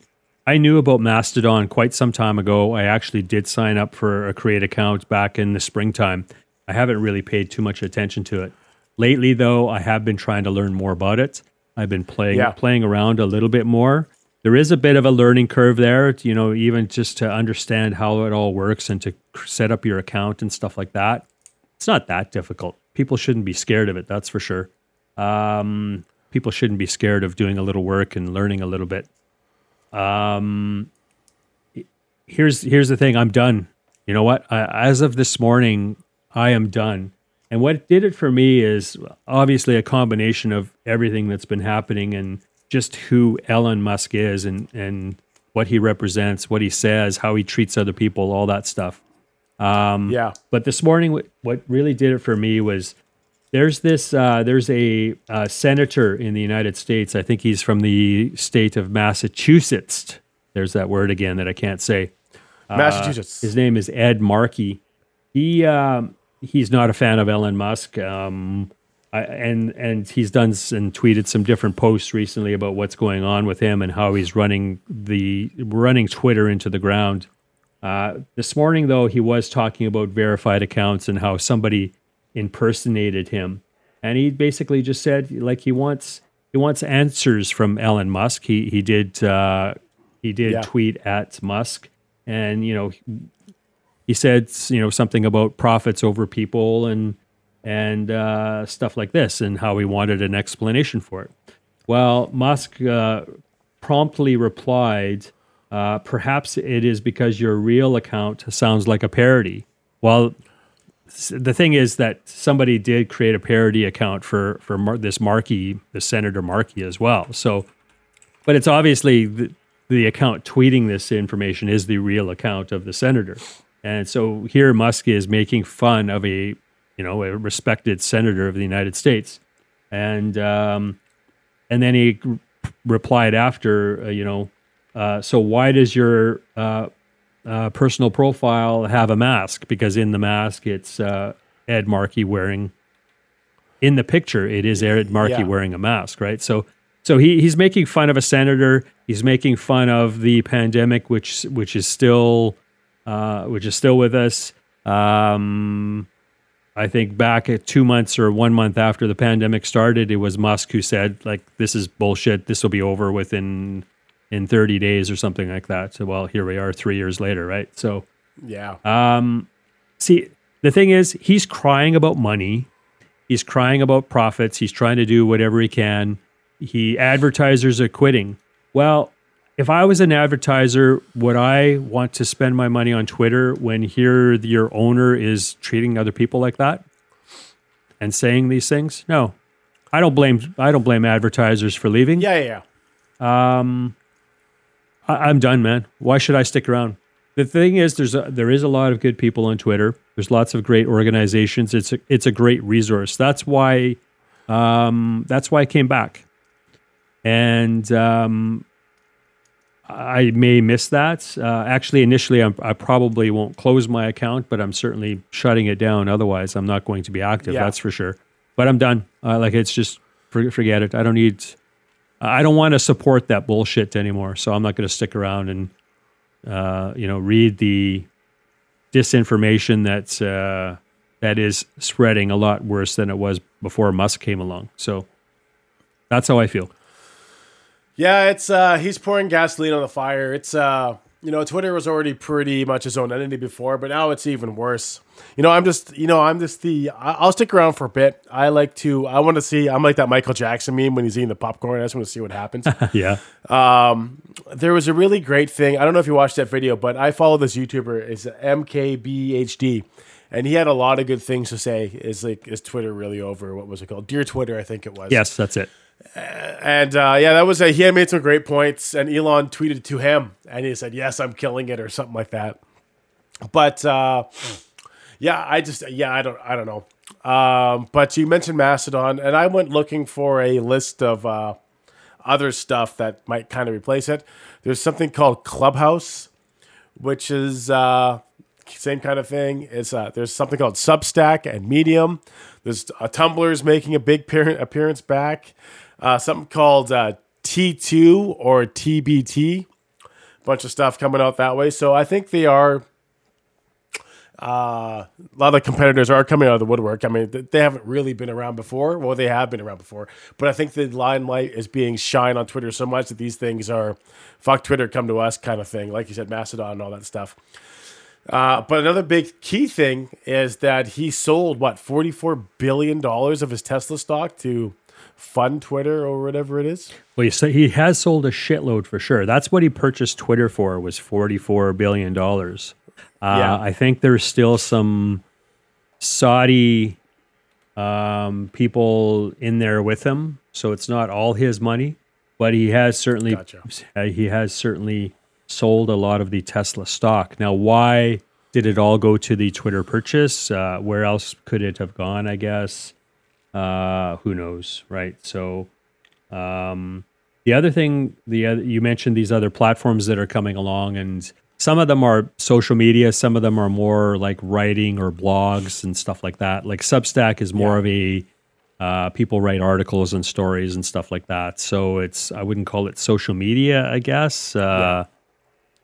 I knew about Mastodon quite some time ago. I actually did sign up for a create account back in the springtime. I haven't really paid too much attention to it. Lately though, I have been trying to learn more about it. I've been playing Yeah. playing around a little bit more. There is a bit of a learning curve there, you know, even just to understand how it all works and to set up your account and stuff like that. It's not that difficult. People shouldn't be scared of it, that's for sure. Um, people shouldn't be scared of doing a little work and learning a little bit. Um, here's here's the thing. I'm done. You know what? I, as of this morning, I am done. And what did it for me is obviously a combination of everything that's been happening and just who Elon Musk is and and what he represents, what he says, how he treats other people, all that stuff. Yeah. But this morning, what, what really did it for me was there's this uh, there's a uh, senator in the United States. I think he's from the state of Massachusetts. There's that word again that I can't say. Massachusetts. His name is Ed Markey. He um, he's not a fan of Elon Musk, um, I, and and he's done and tweeted some different posts recently about what's going on with him and how he's running the running Twitter into the ground. Uh, this morning, though, he was talking about verified accounts and how somebody impersonated him, and he basically just said like he wants he wants answers from Elon Musk. He he did uh, he did Yeah. tweet at Musk, and you know he said you know something about profits over people and and uh, stuff like this, and how he wanted an explanation for it. Well, Musk uh, promptly replied, uh, "Perhaps it is because your real account sounds like a parody." Well, the thing is that somebody did create a parody account for for Mar- this Markey, the Senator Markey, as well. So but it's obviously the, the account tweeting this information is the real account of the senator. And so here Musk is making fun of a, you know, a respected senator of the United States. And, um, and then he replied after, uh, you know, uh, so why does your uh, uh, personal profile have a mask? Because in the mask, it's uh, Ed Markey wearing. In the picture, it is Ed Markey Yeah. wearing a mask, right? So, so he, he's making fun of a senator. He's making fun of the pandemic, which which is still uh, which is still with us. Um, I think back at two months or one month after the pandemic started, it was Musk who said, like, this is bullshit. This will be over within in 30 days or something like that. So, well, here we are three years later, right? So, Yeah. Uh, see, the thing is, he's crying about money. He's crying about profits. He's trying to do whatever he can. He advertisers are quitting. Well, if I was an advertiser, would I want to spend my money on Twitter when here your owner is treating other people like that and saying these things? No. I don't blame I don't blame advertisers for leaving. yeah, yeah, yeah. I, I'm done, man. Why should I stick around? The thing is, there's a, there is a lot of good people on Twitter. There's lots of great organizations. It's a, it's a great resource. That's why um, that's why I came back, and um, I may miss that. Uh, actually, initially, I'm, I probably won't close my account, but I'm certainly shutting it down. Otherwise, I'm not going to be active. Yeah. That's for sure. But I'm done. Uh, like it's just forget it. I don't need. I don't want to support that bullshit anymore. So I'm not going to stick around and uh, you know read the disinformation that's uh, that is spreading a lot worse than it was before Musk came along. So that's how I feel. Yeah, it's uh he's pouring gasoline on the fire. It's uh you know, Twitter was already pretty much his own entity before, but now it's even worse. You know, I'm just, you know, I'm just the. I'll stick around for a bit. I like to. I want to see. I'm like that Michael Jackson meme when he's eating the popcorn. I just want to see what happens. [LAUGHS] yeah. there was a really great thing. I don't know if you watched that video, but I follow this YouTuber. It's MKBHD, and he had a lot of good things to say. Is like, is Twitter really over? What was it called? Dear Twitter, I think it was. Yes, that's it. And uh, yeah, that was a, he had made some great points, and Elon tweeted to him, and he said, "Yes, I'm killing it," or something like that. But uh, yeah, I just yeah, I don't I don't know. Um, but you mentioned Mastodon, and I went looking for a list of uh, other stuff that might kind of replace it. There's something called Clubhouse, which is uh, same kind of thing. It's uh, there's something called Substack and Medium. There's uh, Tumblr's making a big appear- appearance back. Uh, something called uh, T2 or TBT. Bunch of stuff coming out that way. So I think they are. Uh, a lot of the competitors are coming out of the woodwork. I mean, they haven't really been around before. Well, they have been around before, but I think the limelight is being shined on Twitter so much that these things are "fuck Twitter, come to us" kind of thing. Like you said, Mastodon and all that stuff. Uh, but another big key thing is that he sold what forty-four billion dollars of his Tesla stock to fund Twitter or whatever it is. Well, he, sa- he has sold a shitload for sure. That's what he purchased Twitter for was forty four billion dollars. Uh, Yeah. I think there's still some Saudi um, people in there with him, so it's not all his money, but he has certainly Gotcha. uh, he has certainly sold a lot of the Tesla stock. Now, why did it all go to the Twitter purchase? Uh, where else could it have gone? I guess uh, who knows, right? So. Um, the other thing, the other, you mentioned these other platforms that are coming along, and some of them are social media, some of them are more like writing or blogs and stuff like that. Like Substack is more Yeah. of a uh, people write articles and stories and stuff like that. So it's I wouldn't call it social media, I guess. Uh,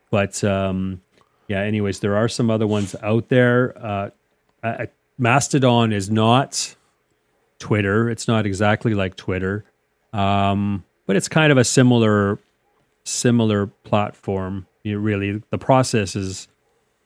But um, yeah, anyways, there are some other ones out there. Uh, uh, Mastodon is not Twitter. It's not exactly like Twitter, um, but it's kind of a similar similar platform. You really, the processes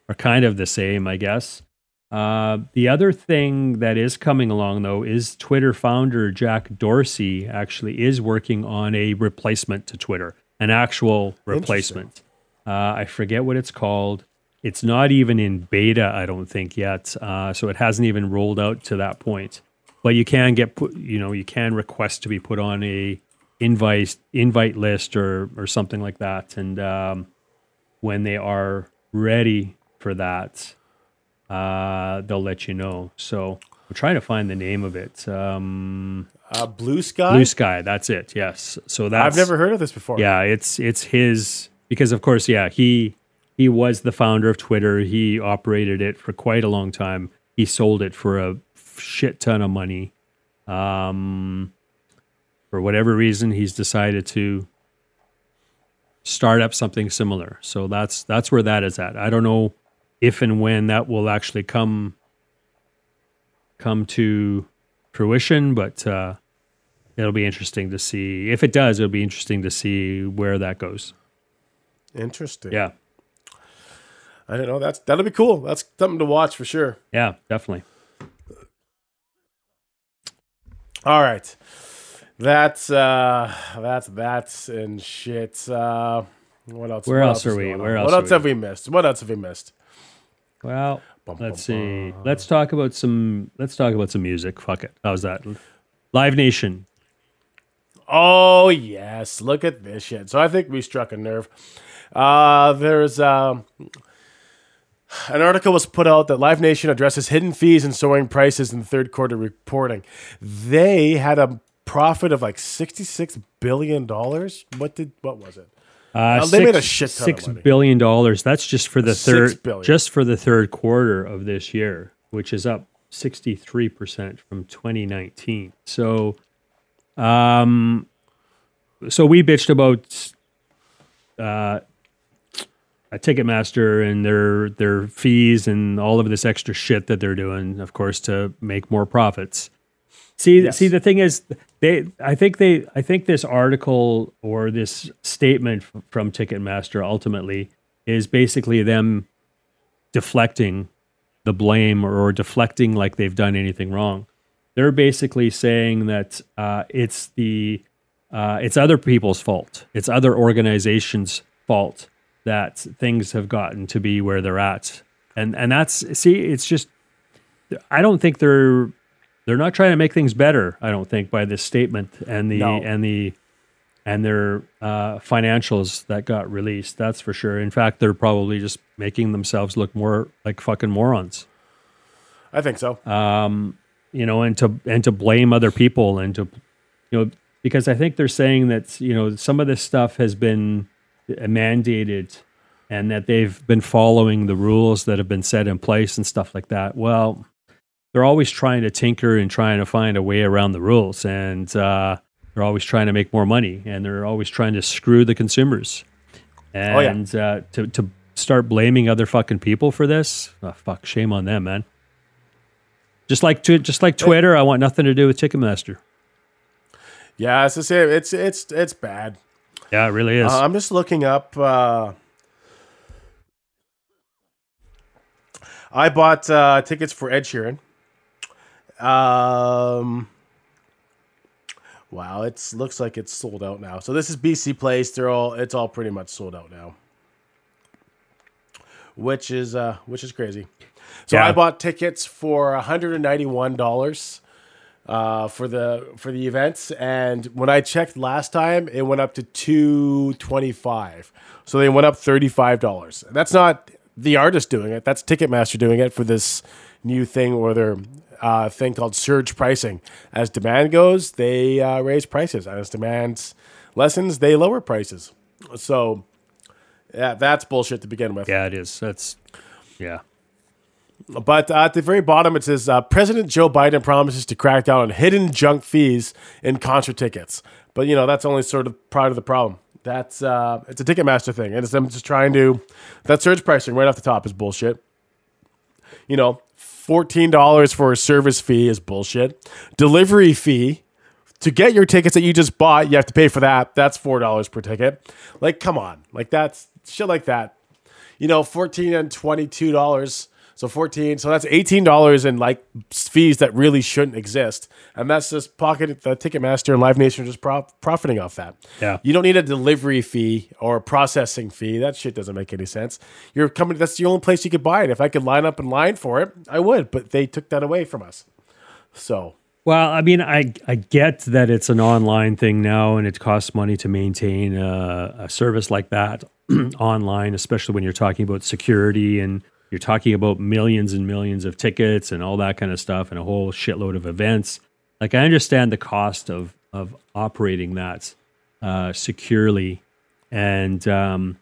are kind of the same, I guess. Uh, the other thing that is coming along, though, is Twitter founder Jack Dorsey actually is working on a replacement to Twitter, an actual replacement. Uh, I forget what it's called. It's not even in beta, I don't think yet. Uh, so it hasn't even rolled out to that point. But you can get put, you know, you can request to be put on a invite invite list or or something like that. And um, when they are ready for that, uh, they'll let you know. So I'm trying to find the name of it. Um, Uh, Blue Sky. Blue Sky. That's it. Yes. So that's I've never heard of this before. yeah, it's it's his because of course, yeah, he he was the founder of Twitter. He operated it for quite a long time. He sold it for a shit ton of money. Um, for whatever reason, he's decided to start up something similar. So that's that's where that is at. I don't know if and when that will actually come come to fruition, but uh, it'll be interesting to see. If it does, it'll be interesting to see where that goes. Interesting. Yeah, I don't know. That's that'll be cool. That's something to watch for sure. yeah, definitely. All right. That's uh that's that's and shit. Uh what else? Where what else are we? on? Where else What else have we missed? What else have we missed? Well, Bum, let's bum, see. Let's talk about some. Let's talk about some music. Fuck it. How's that? Live Nation. Oh yes, look at this shit. So I think we struck a nerve. Uh there's um an article was put out that Live Nation addresses hidden fees and soaring prices in the third quarter reporting. They had a profit of like sixty-six billion dollars. What did what was it? Uh, they made a shit ton of six billion dollars. That's just for the Six third, billion. just for the third quarter of this year, which is up sixty three percent from twenty nineteen. So, um, so we bitched about uh, Ticketmaster and their their fees and all of this extra shit that they're doing, of course, to make more profits. See, Yes. see, the thing is, they. I think they. I think this article or this statement from Ticketmaster ultimately is basically them deflecting the blame or, or deflecting like they've done anything wrong. They're basically saying that uh, it's the uh, it's other people's fault. It's other organizations' fault that things have gotten to be where they're at. And and that's see, it's just I don't think they're they're not trying to make things better. I don't think by this statement and the No. and the and their uh, financials that got released. That's for sure. In fact, they're probably just making themselves look more like fucking morons I think so. Um, you know, and to and to blame other people and to, you know, because I think they're saying that you know some of this stuff has been mandated, and that they've been following the rules that have been set in place and stuff like that. Well, they're always trying to tinker and trying to find a way around the rules, and uh, they're always trying to make more money, and they're always trying to screw the consumers. yeah. And uh, to to start blaming other fucking people for this, oh, fuck, shame on them, man. Just like to, just like Twitter, I want nothing to do with Ticketmaster. yeah, it's the same. It's it's it's bad. Yeah, it really is. Uh, I'm just looking up. Uh, I bought uh, tickets for Ed Sheeran. Um, wow, it looks like it's sold out now. So this is BC Place. They're all it's all pretty much sold out now, which is uh, which is crazy. So Yeah. I bought tickets for 191 dollars uh, for the for the events, and when I checked last time, it went up to two twenty five. So they went up thirty five dollars. That's not the artist doing it. That's Ticketmaster doing it for this new thing or their uh, thing called surge pricing. As demand goes, they uh, raise prices. As demand lessens, they lower prices. So yeah, that's bullshit to begin with. yeah, it is. That's yeah. But uh, at the very bottom, it says uh, President Joe Biden promises to crack down on hidden junk fees in concert tickets. But you know that's only sort of part of the problem. That's uh, it's a Ticketmaster thing, and it's them just trying to that surge pricing right off the top is bullshit. You know, fourteen dollars for a service fee is bullshit. Delivery fee to get your tickets that you just bought, you have to pay for that. That's four dollars per ticket. Like, come on, like that's shit like that you know, fourteen and twenty-two dollars. So fourteen, so that's eighteen dollars in like fees that really shouldn't exist, and that's just pocket the Ticketmaster and Live Nation are just pro- profiting off that. Yeah. you don't need a delivery fee or a processing fee. That shit doesn't make any sense. Your company that's the only place you could buy it. If I could line up in line for it, I would. But they took that away from us. So Well, I mean, I I get that it's an online thing now, and it costs money to maintain a, a service like that [CLEARS THROAT] online, especially when you're talking about security and you're talking about millions and millions of tickets and all that kind of stuff, and a whole shitload of events. Like, I understand the cost of of operating that uh, securely, and um,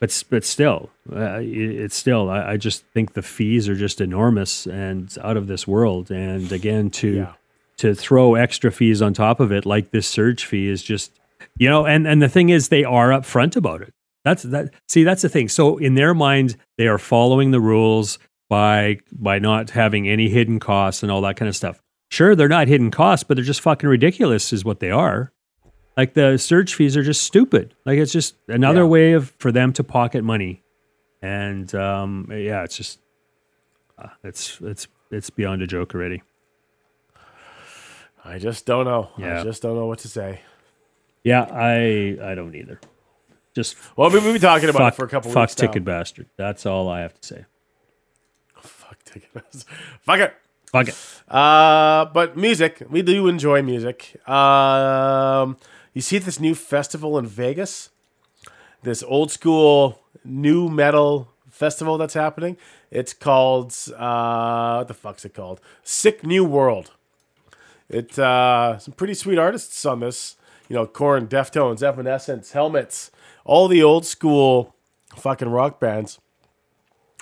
but but still, uh, it's still. I, I, just think the fees are just enormous and out of this world. And again, to yeah. to throw extra fees on top of it, like this surge fee, is just you know. And and the thing is, they are upfront about it. That's that. See, that's the thing. So in their mind, they are following the rules by by not having any hidden costs and all that kind of stuff. Sure, they're not hidden costs, but they're just fucking ridiculous, is what they are. Like the surge fees are just stupid. Like it's just another yeah. way of for them to pocket money, and um, yeah, it's just uh, it's it's it's beyond a joke already. I just don't know. Yeah. I just don't know what to say. Yeah, I I don't either. Just well, we've been talking about fuck, it for a couple fuck weeks. Fuck ticket now. bastard. That's all I have to say. Fuck ticket bastard. Fuck it. Fuck it. Uh, but music, we do enjoy music. Um, you see this new festival in Vegas? This old school nu metal festival that's happening. It's called uh, what the fuck's it called? Sick New World. It uh, some pretty sweet artists on this. You know, Korn, Deftones, Evanescence, Helmets, all the old school fucking rock bands.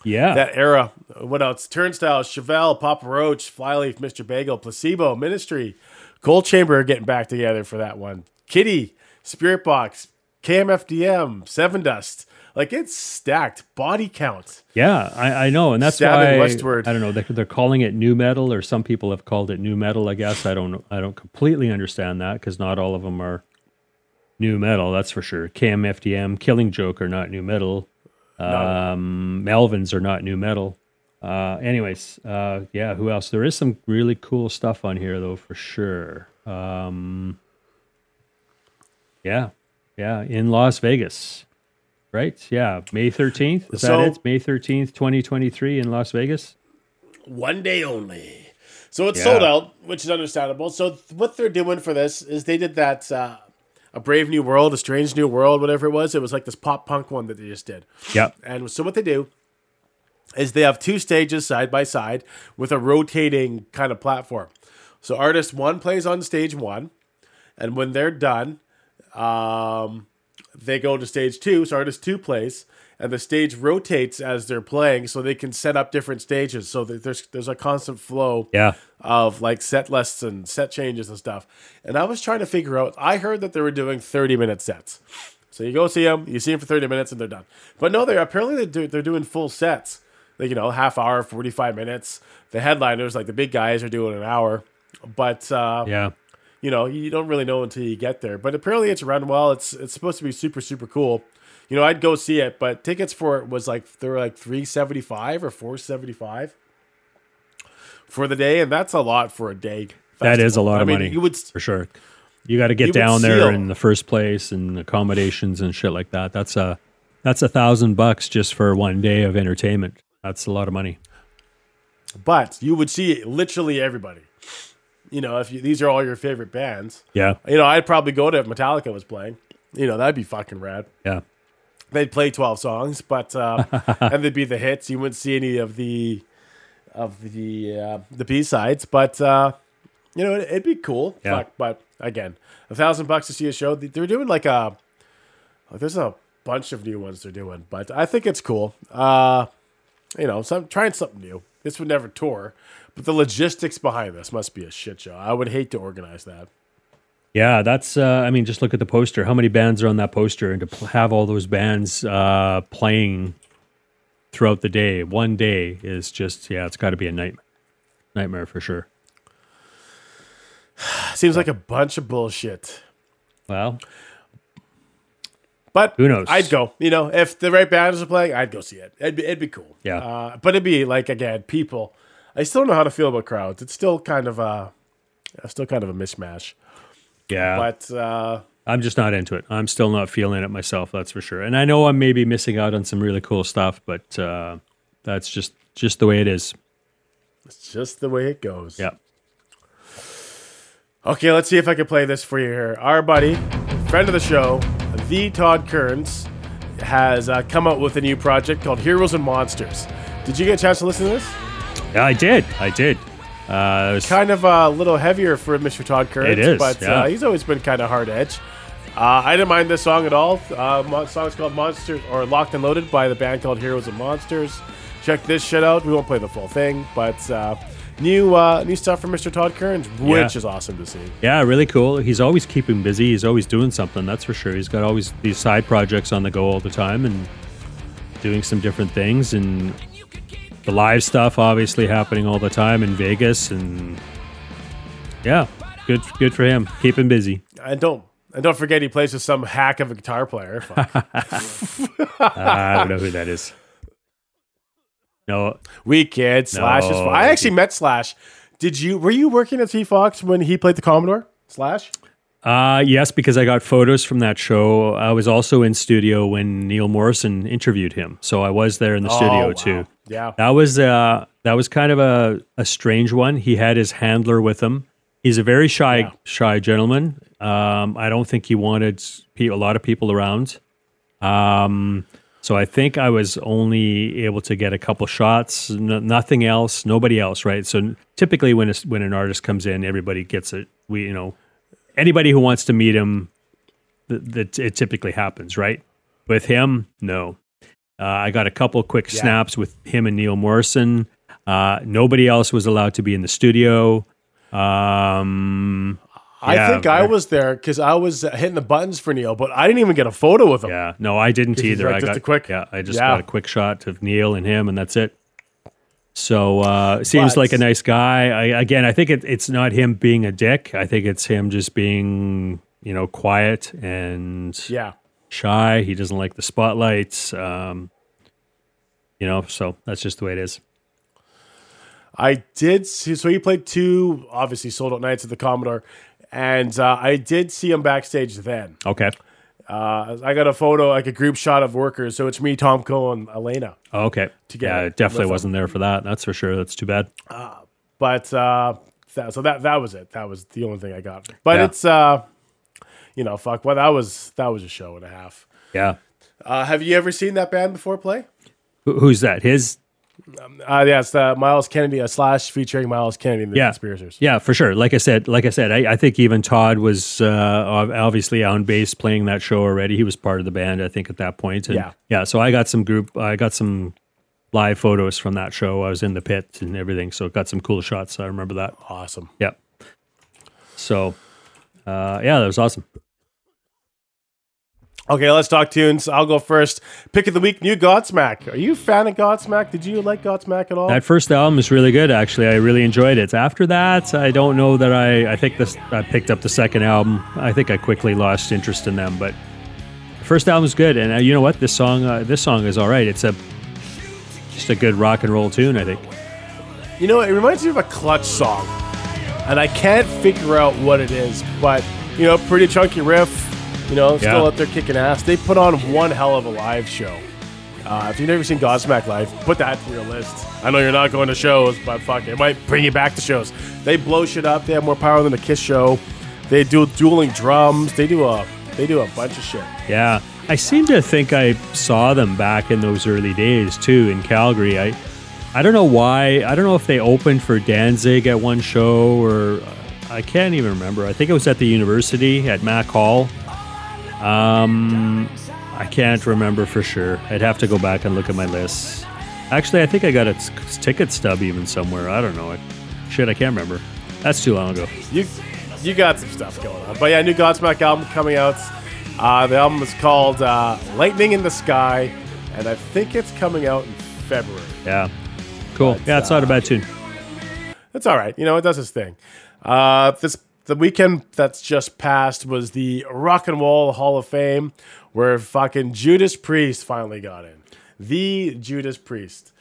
Yeah. That era. What else? Turnstile, Chevelle, Papa Roach, Flyleaf, Mr. Bungle, Placebo, Ministry, Coal Chamber are getting back together for that one. Kittie, Spiritbox, KMFDM, Sevendust. Like it's stacked. Body count. Yeah, I, I know, and that's Stabbing why westward. I don't know. They're, they're calling it nu metal, or some people have called it nu metal. I guess I don't. I don't completely understand that because not all of them are nu metal. That's for sure. KMFDM, Killing Joke are not nu metal. Um, Melvins are not nu metal. Uh, anyways, uh, yeah. Who else? There is some really cool stuff on here though, for sure. Um, yeah, yeah, in Las Vegas, right? Yeah, May thirteenth. Is so, that it? May thirteenth, twenty twenty three, in Las Vegas. One day only. So it's yeah. sold out, which is understandable. So what they're doing for this is they did that uh, a brave new world, a strange new world, whatever it was. It was like this pop punk one that they just did. Yeah. And so what they do is they have two stages side by side with a rotating kind of platform. So artist one plays on stage one, and when they're done, um, they go to stage two. So artist two plays, and the stage rotates as they're playing, so they can set up different stages. So there's there's a constant flow yeah. of like set lists and set changes and stuff. And I was trying to figure out. I heard that they were doing 30 minute sets. So you go see them, you see them for 30 minutes, and they're done. But no, they're apparently they do, they're doing full sets. Like you know, half hour, 45 minutes. The headliners, like the big guys, are doing an hour. But uh, yeah you know, you don't really know until you get there. But apparently, it's run well. It's it's supposed to be super super cool. You know, I'd go see it, but tickets for it was like they were like three seventy five or four seventy five for the day, and that's a lot for a day. Festival. That is a lot I of mean, money. You would for sure. You got to get down there in the first place and accommodations and shit like that. That's a that's a thousand bucks just for one day of entertainment. That's a lot of money. But you would see literally everybody you know, if you, these are all your favorite bands, yeah, you know, I'd probably go to if Metallica was playing. You know, that'd be fucking rad. Yeah, they'd play twelve songs, but uh, [LAUGHS] and they'd be the hits. You wouldn't see any of the of the uh, the B sides, but uh, you know, it, would be cool. Yeah. Fuck, but again, a thousand bucks to see a show. They're doing like a like, there's a bunch of new ones they're doing, but I think it's cool. Uh, you know, so I'm trying something new. This would never tour, but the logistics behind this must be a shit show. I would hate to organize that. Yeah, that's. Uh, I mean, just look at the poster. How many bands are on that poster, and to pl- have all those bands uh, playing throughout the day, one day is just. Yeah, it's got to be a nightmare. Nightmare for sure. [SIGHS] Seems like a bunch of bullshit. Well, but who knows? I'd go. You know, if the right bands are playing, I'd go see it. It'd be, it'd be cool. Yeah. Uh, but it'd be like again, people I still don't know how to feel about crowds. It's still kind of a, still kind of a mismatch. Yeah, but uh, I'm just not into it. I'm still not feeling it myself. That's for sure. And I know I'm maybe missing out on some really cool stuff, but uh, that's just just the way it is. It's just the way it goes. Yeah. Okay, let's see if I can play this for you here. Our buddy, friend of the show, the Todd Kerns, has uh, come out with a new project called Heroes and Monsters. Did you get a chance to listen to this? Yeah, I did. I did. Uh, it was- Kind of a little heavier for Mr. Todd Kerns. It is, but yeah. uh, he's always been kind of hard edge. Uh, I didn't mind this song at all. Uh, mo- song's called Monsters or Locked and Loaded by the band called Heroes and Monsters. Check this shit out. We won't play the full thing, but uh, new uh, new stuff from Mr. Todd Kerns, which Yeah. is awesome to see. yeah, really cool. He's always keeping busy. He's always doing something. That's for sure. He's got always these side projects on the go all the time and doing some different things and the live stuff obviously happening all the time in Vegas and yeah, good good for him. Keep him busy. And don't and don't forget he plays with some hack of a guitar player. [LAUGHS] [LAUGHS] I don't know who that is. No, we kid Slash is. No. I actually met Slash. Did you? Were you working at CFOX when he played the Commodore? Slash. Uh, yes, because I got photos from that show. I was also in studio when Neil Morrison interviewed him, so I was there in the studio Oh, wow. too. Yeah. That was uh, that was kind of a, a strange one. He had his handler with him. He's a very shy Yeah. shy gentleman. Um, I don't think he wanted pe- a lot of people around. Um, so I think I was only able to get a couple shots, n- nothing else, nobody else, right? So typically when a, when an artist comes in, everybody gets it. We you know anybody who wants to meet him, that th- it typically happens, right? With him, no. Uh, I got a couple quick Yeah. snaps with him and Neil Morrison. Uh, nobody else was allowed to be in the studio. Um, I Yeah, think I right. was there because I was uh, hitting the buttons for Neil, but I didn't even get a photo with him. yeah, no, I didn't either. like I got a quick- yeah, I just yeah. got a quick shot of Neil and him, and that's it. So uh, seems But- like a nice guy. I, again, I think it, it's not him being a dick. I think it's him just being you know quiet and Yeah. shy. He doesn't like the spotlights. Um, you know, so that's just the way it is. I did see, so he played two obviously sold out nights at the Commodore, and uh, I did see him backstage then. Okay. Uh, I got a photo, like a group shot of workers. So it's me, Tom Cole, and Elena. Okay. Together yeah, I definitely wasn't there for that. That's for sure. That's too bad. But uh, that, so that that was it. That was the only thing I got. But Yeah. it's uh, you know, fuck. Well, that was that was a show and a half. Yeah. Uh, have you ever seen that band before play? Who's that? His Uh, yeah, it's Myles Kennedy, a slash featuring Myles Kennedy and the Yeah. Conspirators. Yeah, for sure. Like I said, like I said, I, I think even Todd was uh, obviously on bass playing that show already. He was part of the band, I think, at that point. And Yeah. yeah. So I got some group, I got some live photos from that show. I was in the pit and everything, so got some cool shots. I remember that. Awesome. Yeah. So, uh, yeah, that was awesome. Okay, let's talk tunes. I'll go first. Pick of the week, new Godsmack. Are you a fan of Godsmack? Did you like Godsmack at all? That first album is really good. Actually, I really enjoyed it. After that, I don't know that I. I think this. I picked up the second album. I think I quickly lost interest in them. But the first album is good, and uh, you know what? This song. Uh, this song is all right. It's a just a good rock and roll tune. I think. You know, it reminds me of a Clutch song, and I can't figure out what it is. But you know, pretty chunky riff. You know, still Yeah. out there kicking ass. They put on one hell of a live show. Uh, if you've never seen Godsmack live, put that to your list. I know you're not going to shows, but fuck, it might bring you back to shows. They blow shit up. They have more power than a Kiss show. They do dueling drums. They do a they do a bunch of shit. Yeah, I seem to think I saw them back in those early days too in Calgary. I. I don't know why. I don't know if they opened for Danzig at one show or I can't even remember. I think it was at the university at Mac Hall. Um, I can't remember for sure. I'd have to go back and look at my list. Actually, I think I got a t- ticket stub even somewhere. I don't know. I, shit, I can't remember. That's too long ago. You you got some stuff going on. But yeah, new Godsmack album coming out. Uh, the album is called uh, Lightning in the Sky, and I think it's coming out in February. Yeah, cool. But, yeah, it's not a bad tune. That's all right. You know, it does its thing. Uh, this the weekend that's just passed was the Rock and Roll Hall of Fame, where fucking Judas Priest finally got in. The Judas Priest.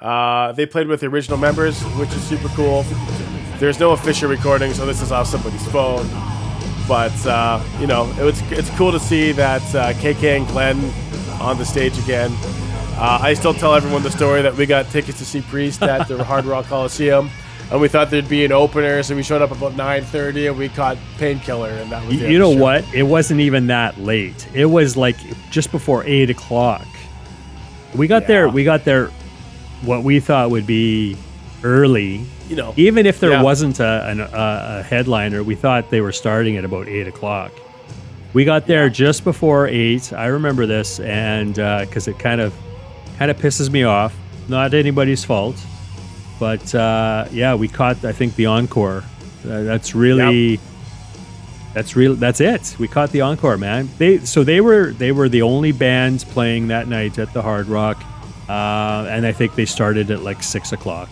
Uh, they played with the original members, which is super cool. There's no official recording, so this is off somebody's phone. But uh, you know, it was it's cool to see that uh, KK and Glenn on the stage again. Uh, I still tell everyone the story that we got tickets to see Priest at the [LAUGHS] Hard Rock Coliseum, and we thought there'd be an opener, so we showed up about nine thirty, and we caught Painkiller, and that was You, you know show. what? It wasn't even that late. It was like just before eight o'clock. We got there. We got there. What we thought would be early, You know, even if there Yeah. wasn't a, an, a, a headliner, we thought they were starting at about eight o'clock. We got there just before eight. I remember this, and uh, because it kind of kind of pisses me off. Not anybody's fault, but uh, yeah, we caught. I think the encore. Uh, that's really. That's real. That's it. We caught the encore, man. They so they were they were the only bands playing that night at the Hard Rock, uh, and I think they started at like six o'clock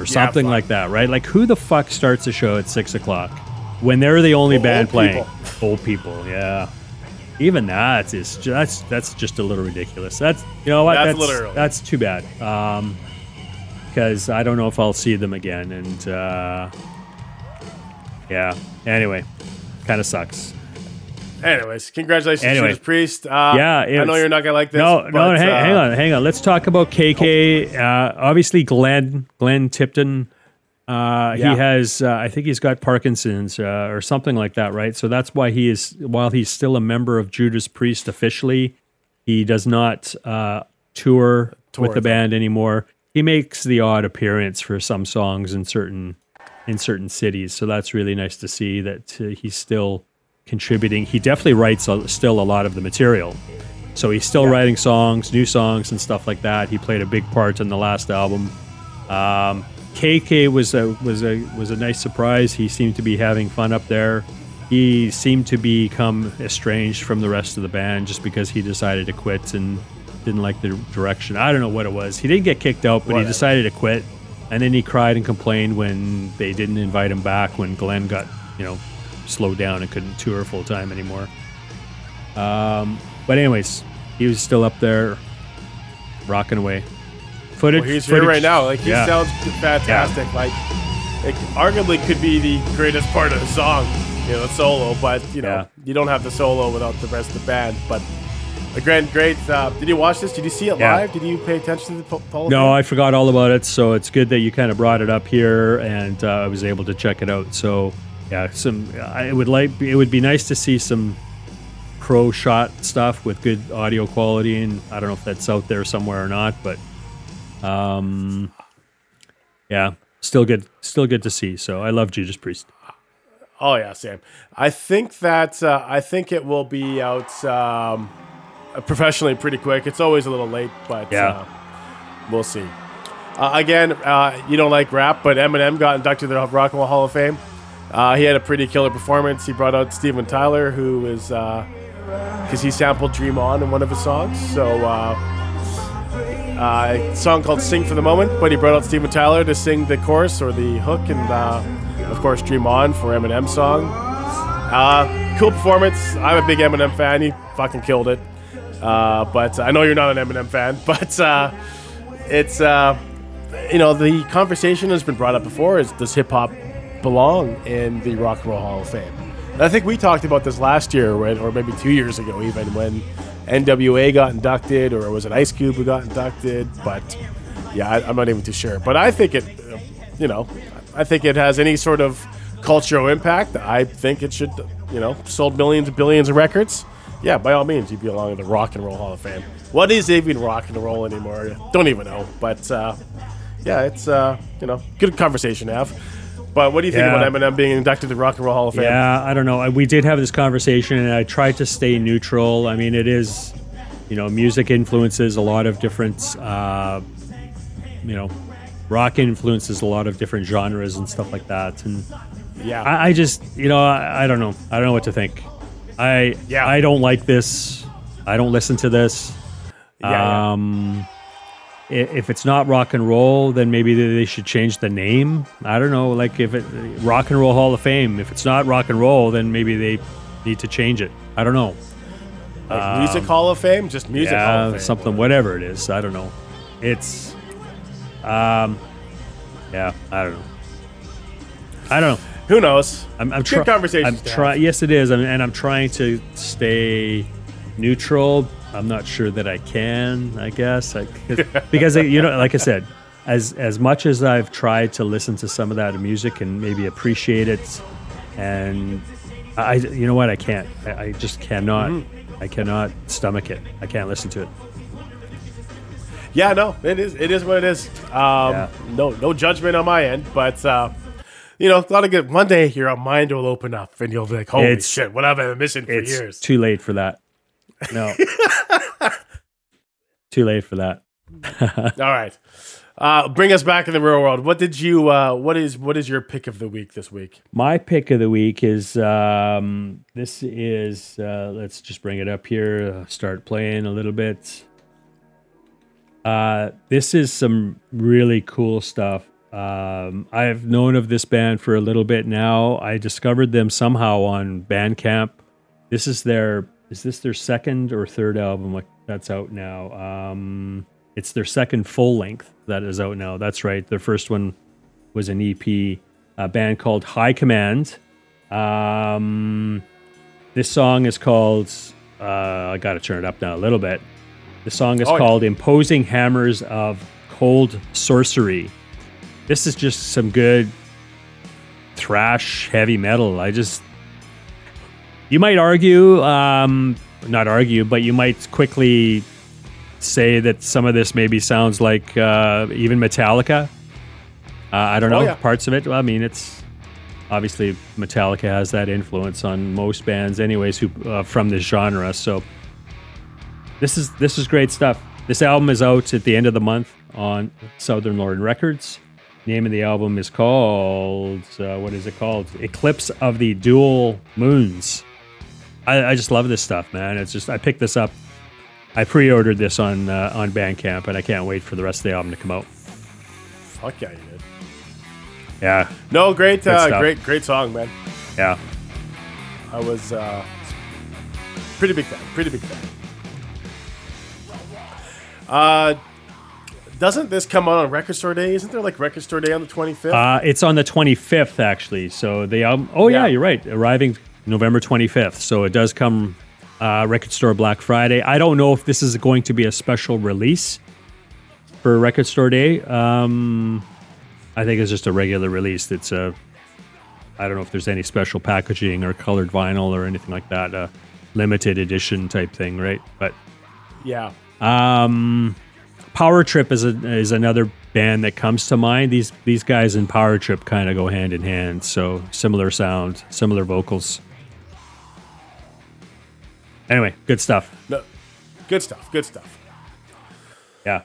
or something fuck. like that, right? Like who the fuck starts a show at six o'clock when they're the only Well, band old playing? people. [LAUGHS] Old people, yeah. Even that is ju- that's that's just a little ridiculous. That's you know what That's that's that's too bad. Um, because I don't know if I'll see them again, and uh, yeah. Anyway, kind of sucks. Anyways, congratulations, Anyway. Judas Priest. Uh, Yeah, I know you're not gonna like this. No, no, hang, uh, hang on, hang on. Let's talk about KK. Uh, obviously, Glenn, Glenn Tipton. Uh, Yeah. He has, uh, I think he's got Parkinson's uh, or something like that, right? So that's why he is, while he's still a member of Judas Priest officially, he does not uh, tour, Tour with the band anymore. He makes the odd appearance for some songs in certain in certain cities, so that's really nice to see that uh, he's still contributing. He definitely writes a, still a lot of the material. So he's still writing songs, new songs, and stuff like that. He played a big part in the last album. Um, KK was a was a was a nice surprise. He seemed to be having fun up there. He seemed to become estranged from the rest of the band just because he decided to quit and didn't like the direction. I don't know what it was. He didn't get kicked out, but he decided to quit. And then he cried and complained when they didn't invite him back when Glenn got you know slowed down and couldn't tour full time anymore. Um, but anyways, he was still up there, rocking away. Footage. Well, he's here right now. Like he yeah. sounds fantastic. Like it arguably could be the greatest part of the song, you know, the solo. But you know, Yeah. you don't have the solo without the rest of the band. But a great, great. Uh, did you watch this? Did you see it Yeah. live? Did you pay attention to the po- Paul? No, I forgot all about it. So it's good that you kind of brought it up here, and uh, I was able to check it out. So yeah, some I would like it would be nice to see some pro shot stuff with good audio quality, and I don't know if that's out there somewhere or not, but um, yeah, still good, still good to see. So I love Judas Priest. Oh yeah, Sam. I think that uh, I think it will be out um, professionally pretty quick. It's always a little late, but Yeah. uh, we'll see. Uh, again, uh, you don't like rap, but Eminem got inducted to the Rock and Roll Hall of Fame. Uh, he had a pretty killer performance. He brought out Steven Tyler, who is because he sampled "Dream On" in one of his songs. So. Uh, uh, a song called "Sing for the Moment," but he brought out Steven Tyler to sing the chorus or the hook, and uh, of course, "Dream On" for Eminem song. Uh, cool performance. I'm a big Eminem fan. He fucking killed it. Uh, but I know you're not an Eminem fan, [LAUGHS] but uh, it's uh, you know the conversation has been brought up before: is does hip hop belong in the Rock and Roll Hall of Fame? And I think we talked about this last year, when, or maybe two years ago, even when NWA got inducted, or was it Ice Cube who got inducted? But yeah, I, I'm not even too sure. But I think it, uh, you know, I think it has any sort of cultural impact. I think it should, you know, sold millions and billions of records. Yeah, by all means, you belong in the Rock and Roll Hall of Fame. What is even rock and roll anymore? Don't even know. But uh, yeah, it's uh, you know, good conversation to have. But what do you think Yeah. about Eminem being inducted to the Rock and Roll Hall of Fame? Yeah, I don't know. We did have this conversation, and I tried to stay neutral. I mean, it is, you know, music influences a lot of different, uh, you know, rock influences a lot of different genres and stuff like that. And Yeah. I, I just, you know, I, I don't know. I don't know what to think. I Yeah. I don't like this. I don't listen to this. yeah, yeah. Um, i- if it's not rock and roll, then maybe they should change the name. I don't know. Like if it Rock and Roll Hall of Fame. If it's not rock and roll, then maybe they need to change it. I don't know. Like music Hall of Fame, just music Hall Yeah, of Fame. something, whatever it is. I don't know. It's, um, yeah, I don't know. I don't know. Who knows? I'm, I'm trying. conversations I'm to Yes, it is, I'm, and I'm trying to stay neutral. I'm not sure that I can. I guess I, 'cause- [LAUGHS] because you know, like I said, as as much as I've tried to listen to some of that music and maybe appreciate it, and I, you know what, I can't. I, I just cannot. Mm-hmm. I cannot stomach it. I can't listen to it. Yeah, no, it is. It is what it is. Um, Yeah. No, no judgment on my end, but uh, you know, a lot of good. One day your mind will open up, and you'll be like, "Holy It's- shit! What have I been missing for It's years?" too late for that. No, [LAUGHS] too late for that. [LAUGHS] All right, uh, bring us back in the real world. What did you? Uh, what is? What is your pick of the week this week? My pick of the week is um, this is uh, let's just bring it up here. uh, Start playing a little bit. Uh, this is some really cool stuff. Um, I've known of this band for a little bit now. I discovered them somehow on Bandcamp. This is their is this their second or third album like that's out now? Um, it's their second full length that is out now. That's right. Their first one was an EP, a band called High Command. Um, this song is called. Uh, I got to turn it up now a little bit. The song is Oh, yeah. called "Imposing Hammers of Cold Sorcery." This is just some good thrash heavy metal. I just you might argue, um, not argue, but you might quickly say that some of this maybe sounds like uh, even Metallica. Uh, I don't Oh, know yeah. parts of it. Well, I mean, it's obviously Metallica has that influence on most bands, anyways, who uh, from this genre. So this is this is great stuff. This album is out at the end of the month on Southern Lord Records. Name of the album is called uh, what is it called? Eclipse of the Dual Moons. I, I just love this stuff, man. It's just I picked this up. I pre-ordered this on uh, on Bandcamp, and I can't wait for the rest of the album to come out. Fuck yeah, you did. Yeah, No, great, uh, great, great song, man. yeah. I was uh, pretty big fan. Pretty big fan. Uh, doesn't this come out on Record Store Day? Isn't there like Record Store Day on the twenty fifth? Uh, it's on the 25th, actually. So the album. Oh yeah, Yeah. you're right. Arriving November 25th. So it does come uh, Record Store Black Friday. I don't know if this is going to be a special release for Record Store Day. Um, I think it's just a regular release. It's a. I don't know if there's any special packaging or colored vinyl or anything like that. A limited edition type thing, right? But yeah. um, Power Trip is a, is another band that comes to mind. These these guys in Power Trip kind of go hand in hand. So similar sound, similar vocals. Anyway, good stuff. No, good stuff. Good stuff. Yeah.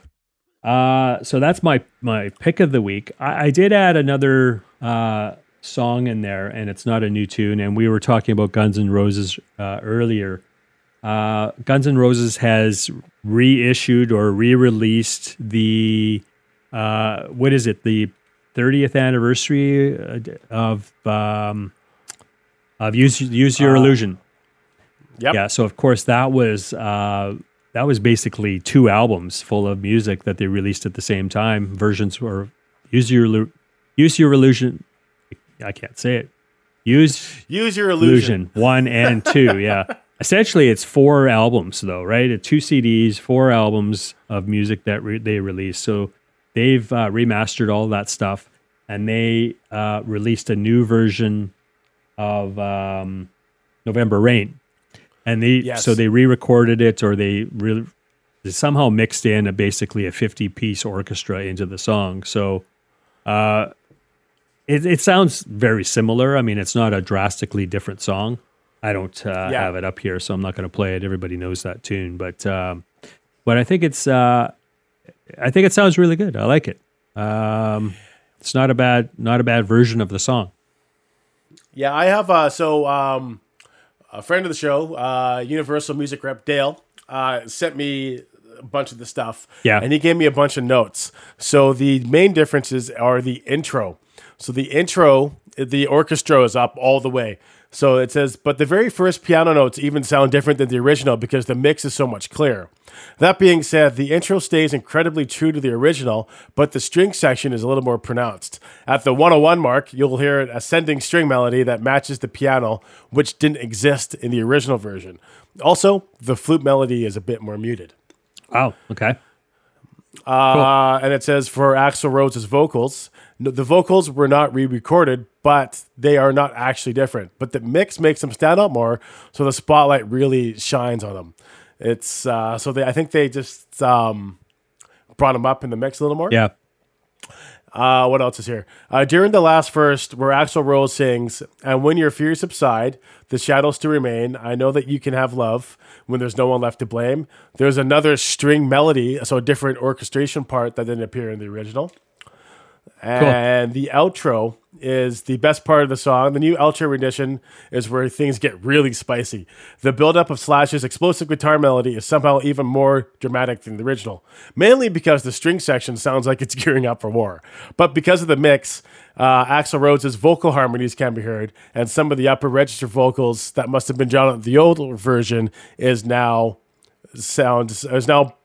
Uh, so that's my my pick of the week. I, I did add another uh, song in there, and it's not a new tune. And we were talking about Guns N' Roses uh, earlier. Uh, Guns N' Roses has reissued or re-released the uh, what is it? The 30th anniversary uh, of um, of Use Use Your Illusion. Yep. Yeah, so of course that was uh, that was basically two albums full of music that they released at the same time. Versions were use your use your illusion. I can't say it. Use Use your illusion. illusion one and two. [LAUGHS] Yeah, essentially it's four albums though, right? Two CDs, four albums of music that re- they released. So they've uh, remastered all that stuff, and they uh, released a new version of um, November Rain and they Yes. so they re-recorded it or they re- they somehow mixed in a basically a 50 piece orchestra into the song so uh it, it sounds very similar i mean it's not a drastically different song i don't uh, Yeah. have it up here so i'm not going to play it everybody knows that tune but um but i think it's uh i think it sounds really good i like it um it's not a bad not a bad version of the song Yeah, I have. Uh, so um, a friend of the show, uh, Universal Music rep Dale, uh, sent me a bunch of the stuff. Yeah. and he gave me a bunch of notes. So the main differences are the intro. So the intro, the orchestra is up all the way. So it says, but the very first piano notes even sound different than the original because the mix is so much clearer. That being said, the intro stays incredibly true to the original, but the string section is a little more pronounced. At the 101 mark, you'll hear an ascending string melody that matches the piano, which didn't exist in the original version. Also, the flute melody is a bit more muted. oh okay Uh, And it says for Axl Rose' vocals, no, the vocals were not re-recorded, but they are not actually different. But the mix makes them stand out more, so the spotlight really shines on them. It's uh, so they. I think they just um, brought them up in the mix a little more. Yeah. Uh, what else is here? Uh, during the last verse, where Axl Rose sings, "And when your fears subside, the shadows still remain. I know that you can have love when there's no one left to blame." There's another string melody, so a different orchestration part that didn't appear in the original. And the outro is the best part of the song. The new outro rendition is where things get really spicy. The buildup of Slash's explosive guitar melody is somehow even more dramatic than the original, mainly because the string section sounds like it's [LAUGHS] gearing up for war. But because of the mix, uh, Axl Rose's vocal harmonies can be heard, and some of the upper register vocals that must have been on the old version is now sounds is now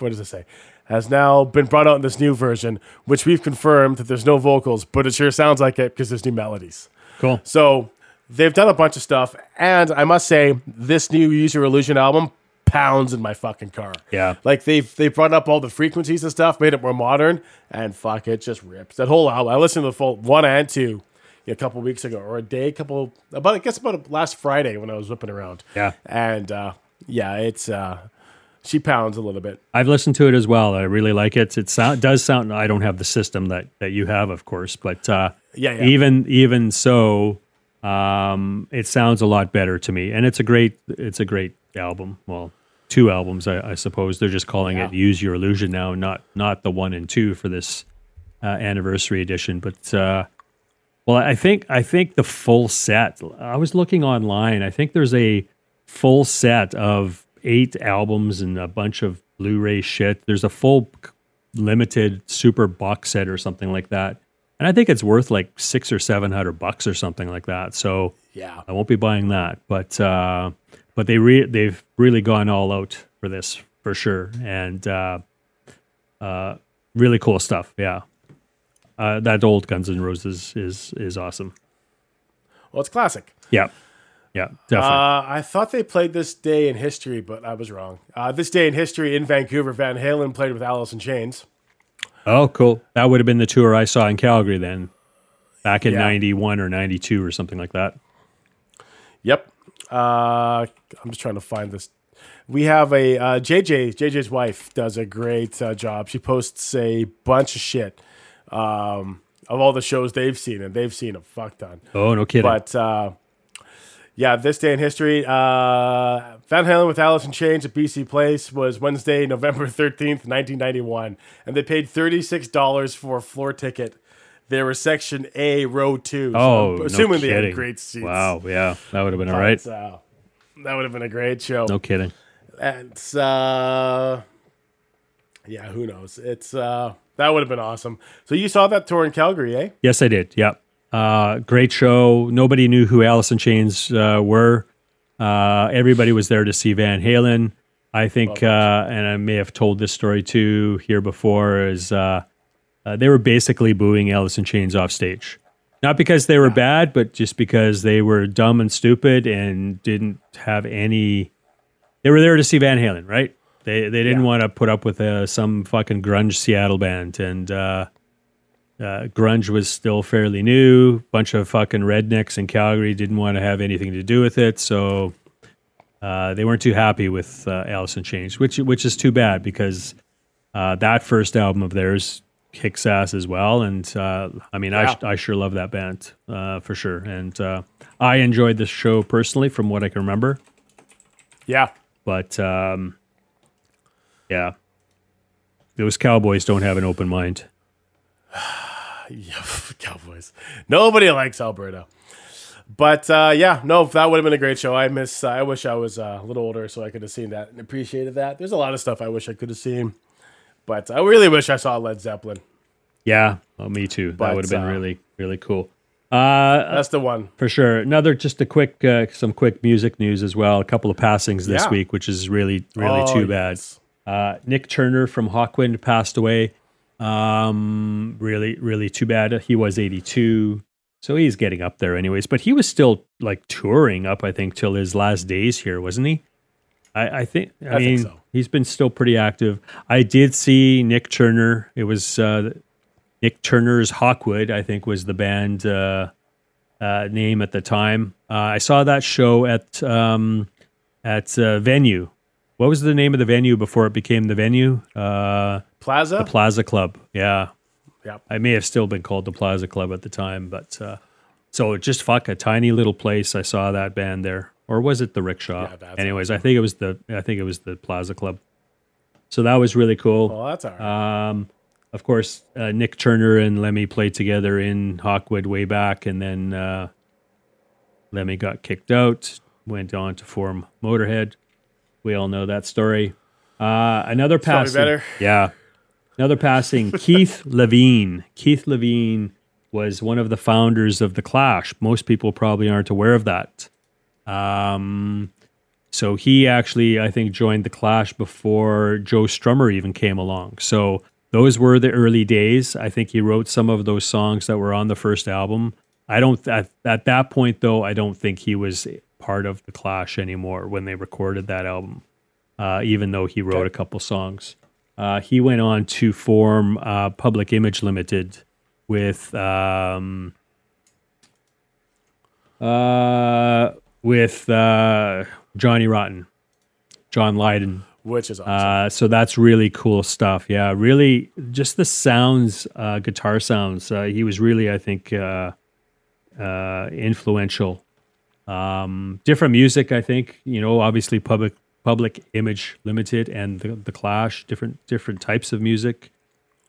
what does it say? Has now been brought out in this new version, which we've confirmed that there's no vocals, but it sure sounds like it because there's new melodies. Cool. So they've done a bunch of stuff, and I must say, this new Use Your Illusion album pounds in my fucking car. Yeah. like they've they brought up all the frequencies and stuff, made it more modern, and fuck, it just rips. That whole album, I listened to the full one and two a couple weeks ago, or a day, a couple about I guess about last Friday when I was whipping around. Yeah. and uh, yeah, it's uh, she pounds a little bit. I've listened to it as well. I really like it. It sound, does sound. I don't have the system that that you have, of course, but uh, Yeah, yeah. even even so, um, it sounds a lot better to me. And it's a great it's a great album. Well, two albums, I, I suppose. They're just calling it "Use Your Illusion" now, not not the one and two for this uh, anniversary edition. But uh, well, I think I think the full set. I was looking online. I think there's a full set of eight albums and a bunch of Blu-ray shit. There's a full limited super box set or something like that, and I think it's worth like six or seven hundred bucks or something like that. So Yeah, I won't be buying that, but uh, but they re- they've really gone all out for this for sure, and uh, uh, really cool stuff. Yeah, uh, that old Guns N' Roses is is awesome. well, it's classic. Yeah, yeah, definitely. Uh, I thought they played this day in history, but I was wrong. Uh, this day in history in Vancouver, Van Halen played with Alice in Chains. oh, cool. That would have been the tour I saw in Calgary then, back in Yeah. '91 or '92 or something like that. Yep. Uh, I'm just trying to find this. We have a uh, JJ. JJ's wife does a great uh, job. She posts a bunch of shit um, of all the shows they've seen, and they've seen a fuck ton. Oh, no kidding. But uh, yeah, this day in history, uh, Van Halen with Alice in Chains at BC Place was Wednesday, November [LAUGHS] 13th, 1991. And they paid $36 for a floor ticket. They were section A, row two. So oh, no assuming they kidding. had great seats. Wow, yeah, that would have been all right. Uh, that would have been a great show. No kidding. And uh, yeah, who knows? It's uh, that would have been awesome. So you saw that tour in Calgary, eh? Yes, I did. Yeah. Uh, great show. Nobody knew who Alice in Chains uh, were. Uh, everybody was there to see Van Halen. I think, uh, and I may have told this story too here before, is uh, uh, they were basically booing Alice in Chains off stage. Not because they were bad, but just because they were dumb and stupid and didn't have any. They were there to see Van Halen, right? They they didn't Yeah. want to put up with uh, some fucking grunge Seattle band, and uh, grunge was still fairly new. Bunch of fucking rednecks in Calgary didn't want to have anything to do with it, so uh, they weren't too happy with uh, Alice in Chains, which which is too bad because uh, that first album of theirs kicks ass as well. And uh, I mean, I, Yeah. I sure love that band uh, for sure, and uh, I enjoyed this show personally from what I can remember. Yeah. But um, yeah, those Cowboys don't have an open mind. [SIGHS] [SIGHS] [LAUGHS] Yeah, [LAUGHS] Cowboys. Nobody likes Alberta. But uh, yeah, no, that would have been a great show. I miss. I wish I was uh, a little older so I could have seen that and appreciated that. There's a lot of stuff I wish I could have seen, but I really wish I saw Led Zeppelin. Yeah, well, me too. But, that would have been uh, really really cool. Uh, That's the one. for sure. Another just a quick uh, some quick music news as well. A couple of passings this Yeah. week, which is really really Oh, too bad. yes. Uh, Nik Turner from Hawkwind passed away. Um, really, really too bad. He was 82, so he's getting up there, anyways. But he was still like touring up, I think, till his last days here, wasn't he? I, I think. I, I mean, think so. he's been still pretty active. I did see Nik Turner. It was uh, Nik Turner's Hawkwind. I think was the band uh, uh, name at the time. Uh, I saw that show at um, at uh, venue. What was the name of the venue before it became the venue? Uh, Plaza. the Plaza Club. Yeah, Yep. I may have still been called the Plaza Club at the time, but uh, so just fuck a tiny little place. I saw that band there, or was it the Rickshaw? Yeah, that's Anyways, I think it was the I think it was the Plaza Club. So that was really cool. Well, that's all right. Um, of course, uh, Nik Turner and Lemmy played together in Hawkwind way back, and then uh, Lemmy got kicked out, went on to form Motorhead. We all know that story. Uh, another passing, yeah, another passing. [LAUGHS] Keith Levene. Keith Levene was one of the founders of the Clash. Most people probably aren't aware of that. Um, so he actually, I think, joined the Clash before Joe Strummer even came along. So those were the early days. I think he wrote some of those songs that were on the first album. I don't at, at that point though. I don't think he was part of the Clash anymore when they recorded that album. Uh, even though he wrote a couple songs, uh, he went on to form uh, Public Image Limited with um, uh, with uh, Johnny Rotten, John Lydon. Which is awesome. Uh, so that's really cool stuff. Yeah, really, just the sounds, uh, guitar sounds. Uh, he was really, I think, uh, uh, influential. Um, different music, I think. You know, obviously, public Public Image Limited and the, the Clash, different different types of music.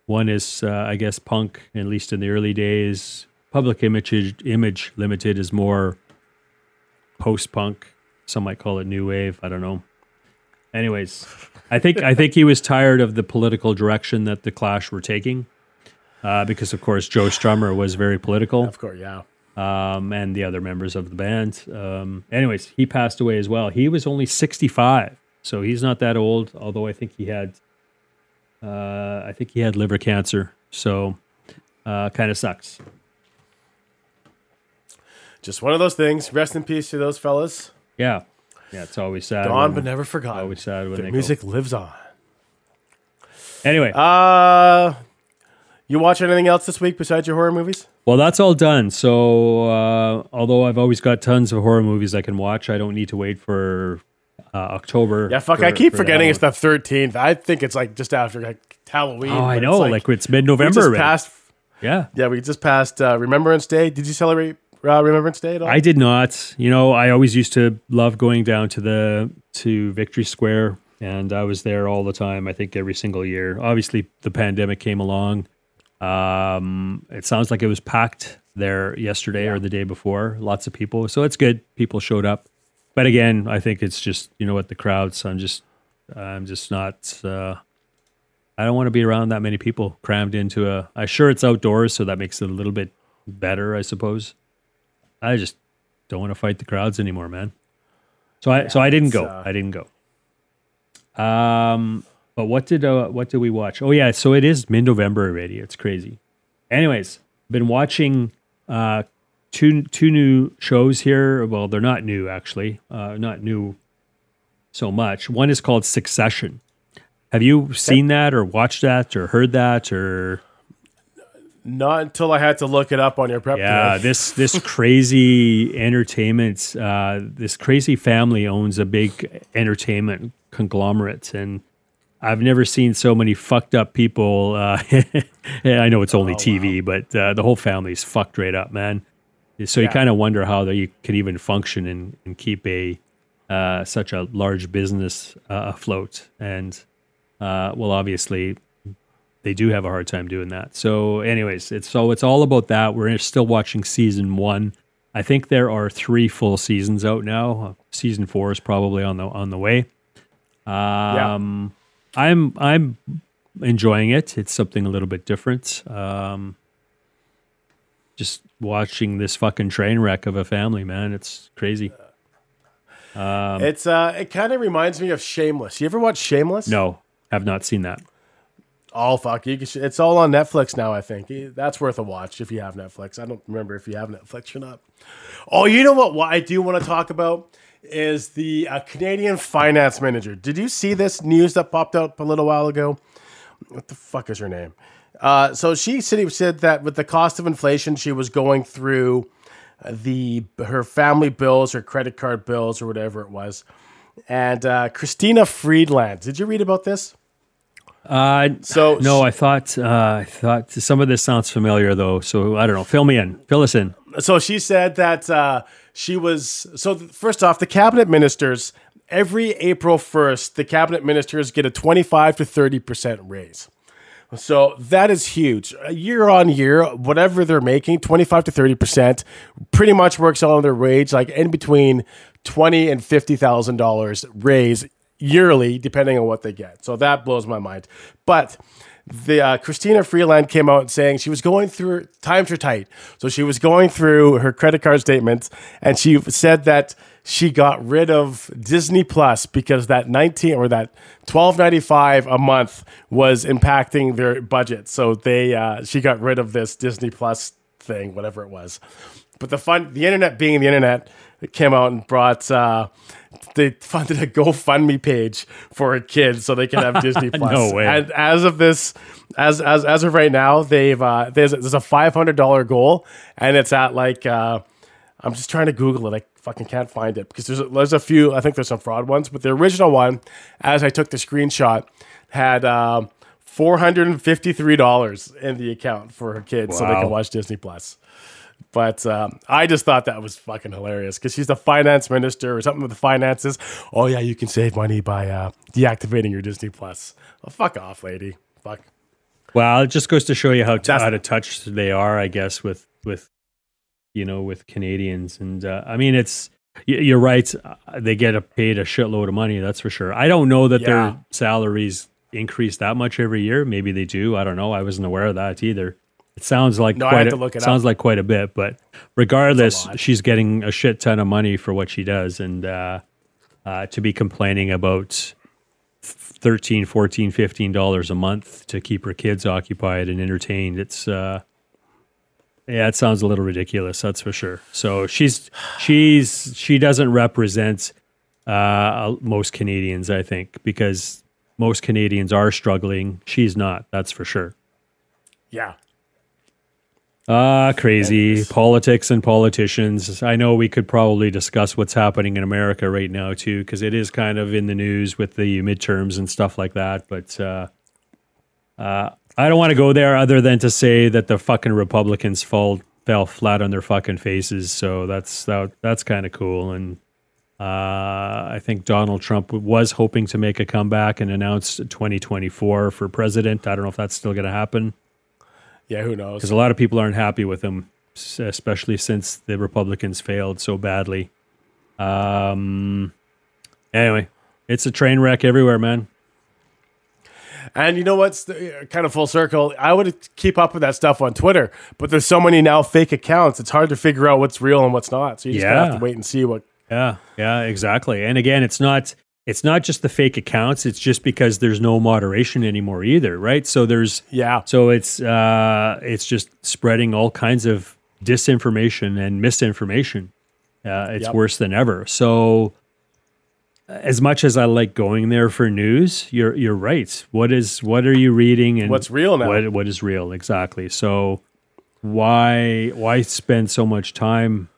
One is, uh, I guess, punk, at least in the early days. Public Image Image Limited is more post punk. Some might call it new wave. I don't know. Anyways, I think I think he was tired of the political direction that the Clash were taking, uh, because of course Joe Strummer was very political, of course, yeah. Um, and the other members of the band. Um, anyways, he passed away as well. He was only sixty five, so he's not that old. Although I think he had, uh, I think he had liver cancer. So, uh, kind of sucks. Just one of those things. Rest in peace to those fellas. Yeah, yeah. It's always sad. Gone but never forgotten. always sad when The they go. music lives on. Anyway, Uh, you watch anything else this week besides your horror movies? Well, that's all done. So, uh, although I've always got tons of horror movies I can watch, I don't need to wait for uh, October. Yeah, fuck. for- I keep for forgetting it's the thirteenth. I think it's like just after like Halloween. Oh, I know. It's Like, it's mid-November. just passed. Yeah, Yeah, we just passed uh, Remembrance Day. Did you celebrate uh, Remembrance Day at all? I did not. You know, I always used to love going down to the to Victory Square, and I was there all the time. I think every single year. Obviously, the pandemic came along. Um, it sounds like it was packed there yesterday or the day before. Lots of people, so it's good. People showed up, but again, I think it's just you know what the crowds. I'm just, I'm just not. Uh, I don't want to be around that many people crammed into a. I sure it's outdoors, so that makes it a little bit better, I suppose. I just don't want to fight the crowds anymore, man. So I so I didn't go. uh, I didn't go. Um, but what did uh, what did we watch? Oh yeah, so it is mid November already. It's crazy. Anyways, been watching uh two two new shows here. Well, they're not new actually. Uh, not new so much. One is called Succession. Have you seen that or watched that or heard that or? Not until I had to look it up on your prep. Yeah, today. this [LAUGHS] this crazy entertainment, uh, this crazy family owns a big entertainment conglomerate, and I've never seen so many fucked up people. Uh, [LAUGHS] I know it's Oh, only TV, but uh, the whole family's fucked right up, man. So you kind of wonder how they can even function and, and keep a uh, such a large business uh, afloat. And uh, well, obviously, they do have a hard time doing that. So, anyways, it's so it's all about that. We're still watching season one. I think there are three full seasons out now. Season four is probably on the on the way. Um, I'm I'm enjoying it. It's something a little bit different. Um, just watching this fucking train wreck of a family, man. It's crazy. it's uh, it kind of reminds me of Shameless. You ever watch Shameless? No, have not seen that. Oh fuck, you can, sh- it's all on Netflix now. I think that's worth a watch if you have Netflix. I don't remember if you have Netflix or not. Oh, you know what? What I do want to talk about is the uh, Canadian finance manager. Did you see this news that popped up a little while ago? What the fuck is her name? Uh, so she said, said that with the cost of inflation, she was going through the her family bills, her credit card bills, or whatever it was. And uh, Christina Freeland, did you read about this? Uh, So [SIGHS] no, I thought uh, I thought some of this sounds familiar though. So I don't know. Fill me in. Fill us in. so she said that uh, she was so first off the cabinet ministers every april 1st the cabinet ministers get a 25 to 30% raise. So that is huge. Uh, year on year whatever they're making 25 to 30% pretty much works out on their wage like in between 20 and 50000 dollars raise yearly depending on what they get. So that blows my mind. But the uh, Christina Freeland came out saying she was going through times are tight, so she was going through her credit card statements, and she said that she got rid of Disney Plus because that nineteen or that twelve ninety five a month was impacting their budget. So they uh, she got rid of this Disney Plus thing, whatever it was. But the fun, the internet being the internet, came out and brought. Uh, they funded a GoFundMe page for a kid so they can have [LAUGHS] Disney Plus. No way. And as of this, as as as of right now, they've uh, there's there's a five hundred dollar goal, and it's at like uh, I'm just trying to Google it. I fucking can't find it because there's a, there's a few. I think there's some fraud ones, but the original one, as I took the screenshot, had. Um, Four hundred and fifty-three dollars in the account for her kids, so they can watch Disney Plus. But um, I just thought that was fucking hilarious because she's the finance minister or something with the finances. Oh yeah, you can save money by uh, deactivating your Disney Plus. Well, fuck off, lady. Fuck. Well, it just goes to show you how That's- out of touch they are, I guess, with with you know with Canadians. And uh, I mean, it's you're right. uh, They get a, paid a shitload of money. That's for sure. I don't know that Yeah. their salaries increase that much every year. Maybe they do. I don't know. I wasn't aware of that either. It sounds like No, I quite a, to look it sounds up. like quite a bit, but regardless, she's getting a shit ton of money for what she does, and uh, uh, to be complaining about 13 14 15 dollars a month to keep her kids occupied and entertained it's uh yeah it sounds a little ridiculous that's for sure so she's she's she doesn't represent uh most canadians i think because most canadians are struggling she's not that's for sure Yeah. Ah, crazy politics and politicians. I know we could probably discuss what's happening in America right now too, because it is kind of in the news with the midterms and stuff like that. But uh, uh, I don't want to go there, other than to say that the fucking Republicans fall fell flat on their fucking faces. So that's that, that's kind of cool. And uh, I think Donald Trump was hoping to make a comeback and announce 2024 for president. I don't know if that's still going to happen Yeah. Who knows? because a lot of people aren't happy with him, especially since the Republicans failed so badly. Um. Anyway, it's a train wreck everywhere, man. And you know what's the, kind of full circle? I would keep up with that stuff on Twitter, but there's so many now fake accounts. It's hard to figure out what's real and what's not. So you just gotta have to wait and see what. Yeah, yeah, exactly. And again, it's not it's not just the fake accounts. It's just because there's no moderation anymore either, right? So there's Yeah. So it's uh, it's just spreading all kinds of disinformation and misinformation. Uh, it's Yep. worse than ever. So, as much as I like going there for news, you're you're right. What is what are you reading and What's real now? What what is real exactly? So, why why spend so much time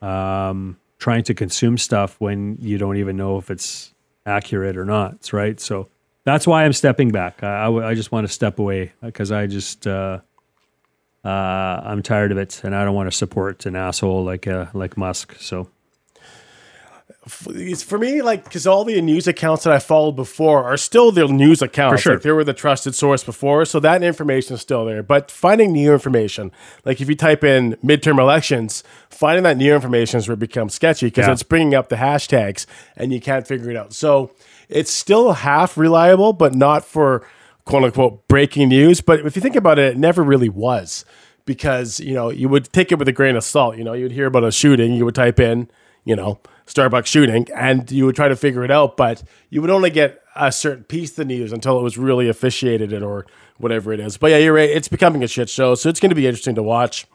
um, trying to consume stuff when you don't even know if it's accurate or not? Right. So that's why I'm stepping back. I, just want to step away because I just uh, uh, I'm tired of it, and I don't want to support an asshole like uh, like Musk. So it's for me like because all the news accounts that I followed before are still the news accounts. For sure. Like they were the trusted source before, so that information is still there. But finding new information, like if you type in midterm elections, finding that new information is where it becomes sketchy because Yeah. it's bringing up the hashtags and you can't figure it out. So it's still half reliable, but not for quote unquote breaking news. But if you think about it, it never really was because you know you would take it with a grain of salt. You know, you'd hear about a shooting, you would type in, you know, Starbucks shooting, and you would try to figure it out, but you would only get a certain piece of the news until it was really officiated or whatever it is. But yeah, you're right; it's becoming a shit show, so it's going to be interesting to watch.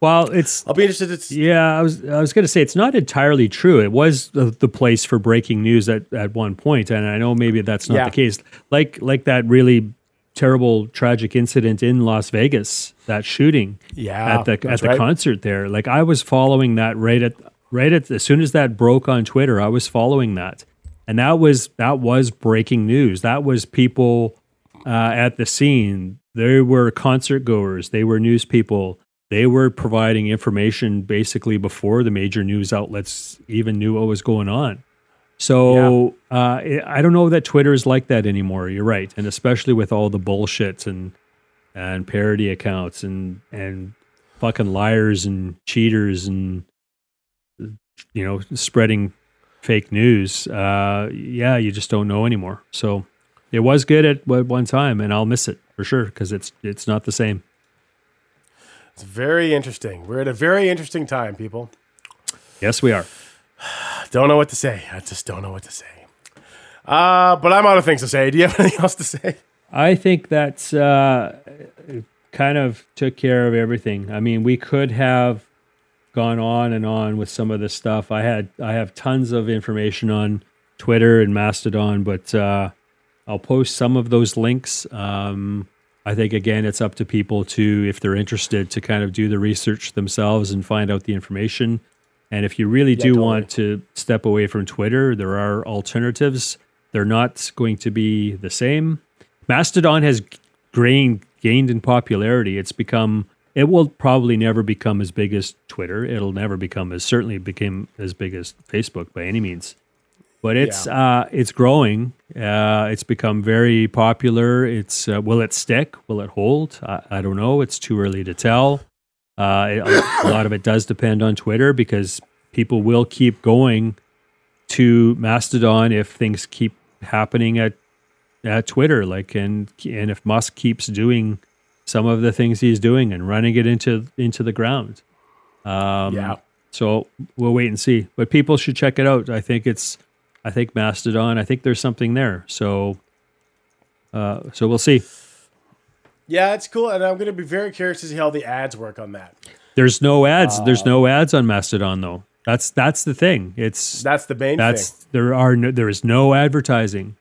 Well, it's I'll be interested. To see. yeah. I was I was going to say it's not entirely true. It was the, the place for breaking news at, at one point, and I know maybe that's not Yeah. the case. Like like that really terrible tragic incident in Las Vegas, that shooting Yeah, at the at the right. concert there. Like I was following that right at right at as soon as that broke on Twitter, I was following that, and that was that was breaking news. That was people uh, at the scene. They were concert goers. They were news people. They were providing information basically before the major news outlets even knew what was going on. So uh, I I don't know that Twitter is like that anymore. You're right, and especially with all the bullshit and and parody accounts and and fucking liars and cheaters and you know spreading fake news. Uh, yeah, you just don't know anymore. So it was good at one time, and I'll miss it for sure because it's it's not the same. It's very interesting. We're at a very interesting time, people. Yes, we are. [SIGHS] Don't know what to say. I just don't know what to say. Uh, but I'm out of things to say. Do you have [LAUGHS] anything else to say? I think that's uh, kind of took care of everything. I mean, we could have gone on and on with some of this stuff. I had I have tons of information on Twitter and Mastodon, but uh, I'll post some of those links. Um, I think again, it's up to people to, if they're interested, to kind of do the research themselves and find out the information. And if you really do totally. want to step away from Twitter, there are alternatives. They're not going to be the same. Mastodon has gained gained in popularity. It's become it will probably never become as big as Twitter. It'll never become as certainly became as big as Facebook by any means. But it's uh, it's growing. Uh, it's become very popular. It's uh, will it stick? Will it hold? I, I don't know. It's too early to tell. Uh, it- a lot of it does depend on Twitter because people will keep going to Mastodon if things keep happening at at Twitter. Like and and if Musk keeps doing some of the things he's doing and running it into into the ground. Um, yeah. So we'll wait and see. But people should check it out. I think it's I think Mastodon. I think there's something there. So uh, so we'll see. Yeah, it's cool. And I'm going to be very curious to see how the ads work on that. There's no ads. there's no ads on Mastodon though. That's that's the thing. It's That's the main that's thing. there are no, there is no advertising.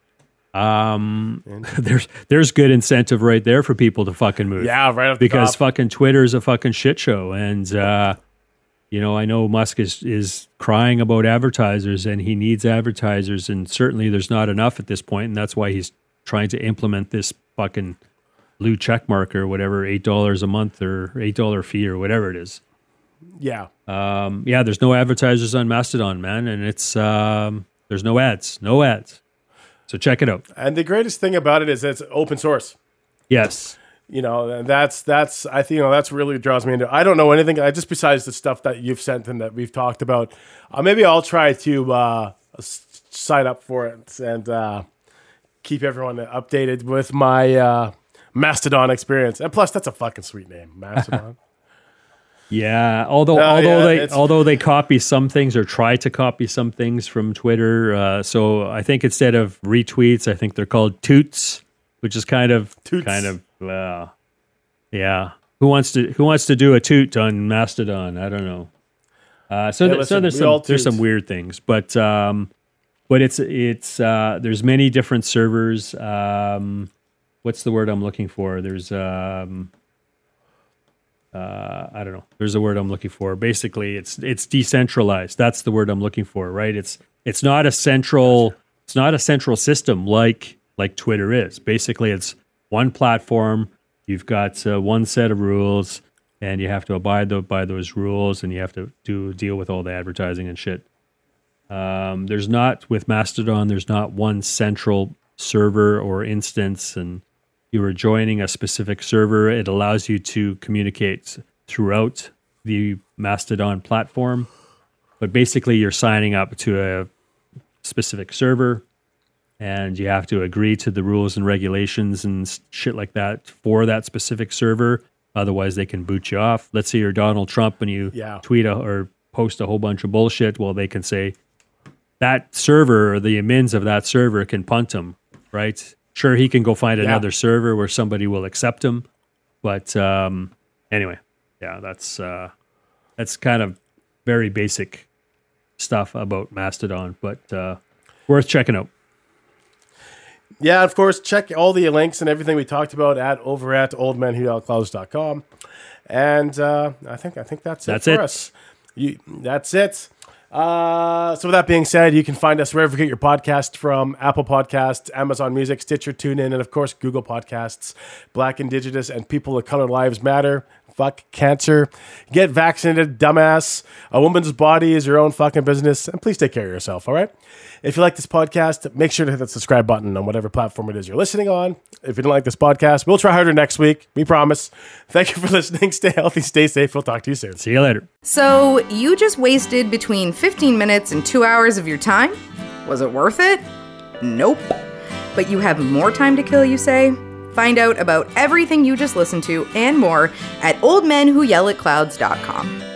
Um, [LAUGHS] there's there's good incentive right there for people to fucking move. Yeah, right off the because top. fucking Twitter is a fucking shit show, and uh, you know I know Musk is is crying about advertisers, and he needs advertisers, and certainly there's not enough at this point, and that's why he's trying to implement this fucking blue check mark or whatever, eight dollars a month or eight dollar fee or whatever it is. yeah. Um, yeah, there's no advertisers on Mastodon, man, and it's um, there's no ads, no ads. So check it out. And the greatest thing about it is it's open source. Yes. You know, and that's that's I think you know that's really draws me into. I don't know anything. I just besides the stuff that you've sent and that we've talked about. Uh, maybe I'll try to uh, sign up for it and uh, keep everyone updated with my uh, Mastodon experience. And plus, that's a fucking sweet name, Mastodon. [LAUGHS] Yeah, although Uh, although yeah, they although they copy some things or try to copy some things from Twitter, uh, so I think instead of retweets, I think they're called toots, which is kind of Toots. kind of uh, yeah. Who wants to who wants to do a toot on Mastodon? I don't know. Uh, so Hey, th- so there's some there's some weird things, but um, but it's it's uh, there's many different servers. Um, what's the word I'm looking for? There's um, uh, I don't know. There's a word I'm looking for. Basically, it's it's decentralized. That's the word I'm looking for, right? It's it's not a central it's not a central system like like Twitter is. Basically, it's one platform. You've got uh, one set of rules, and you have to abide tho- by those rules, and you have to do deal with all the advertising and shit. Um, there's not with Mastodon. There's not one central server or instance, and you are joining a specific server. It allows you to communicate throughout the Mastodon platform, but basically you're signing up to a specific server, and you have to agree to the rules and regulations and shit like that for that specific server. Otherwise, they can boot you off. Let's say you're Donald Trump and you Yeah. tweet a, or post a whole bunch of bullshit. Well, they can say that server or the admins of that server can punt them, right? Sure, he can go find Yeah. another server where somebody will accept him, but um, anyway, yeah, that's uh, that's kind of very basic stuff about Mastodon, but uh, worth checking out. Yeah, of course, check all the links and everything we talked about at over at oldmenwhoyellatclouds.com. And uh, I think I think that's, That's it for it. us. You, that's it. Uh, so with that being said, you can find us wherever you get your podcast from Apple Podcasts, Amazon Music, Stitcher, TuneIn, and of course Google Podcasts. Black, Indigenous, and People of Color Lives Matter. Fuck cancer. Get vaccinated, dumbass. A woman's body is your own fucking business. And please take care of yourself, all right? If you like this podcast, make sure to hit that subscribe button on whatever platform it is you're listening on. If you didn't like this podcast, we'll try harder next week. We promise. Thank you for [LAUGHS] listening. Stay healthy, stay safe. We'll talk to you soon. See you later. So, you just wasted between 15 minutes and two hours of your time? Was it worth it? Nope. But you have more time to kill, you say? Find out about everything you just listened to and more at oldmenwhoyellatclouds.com.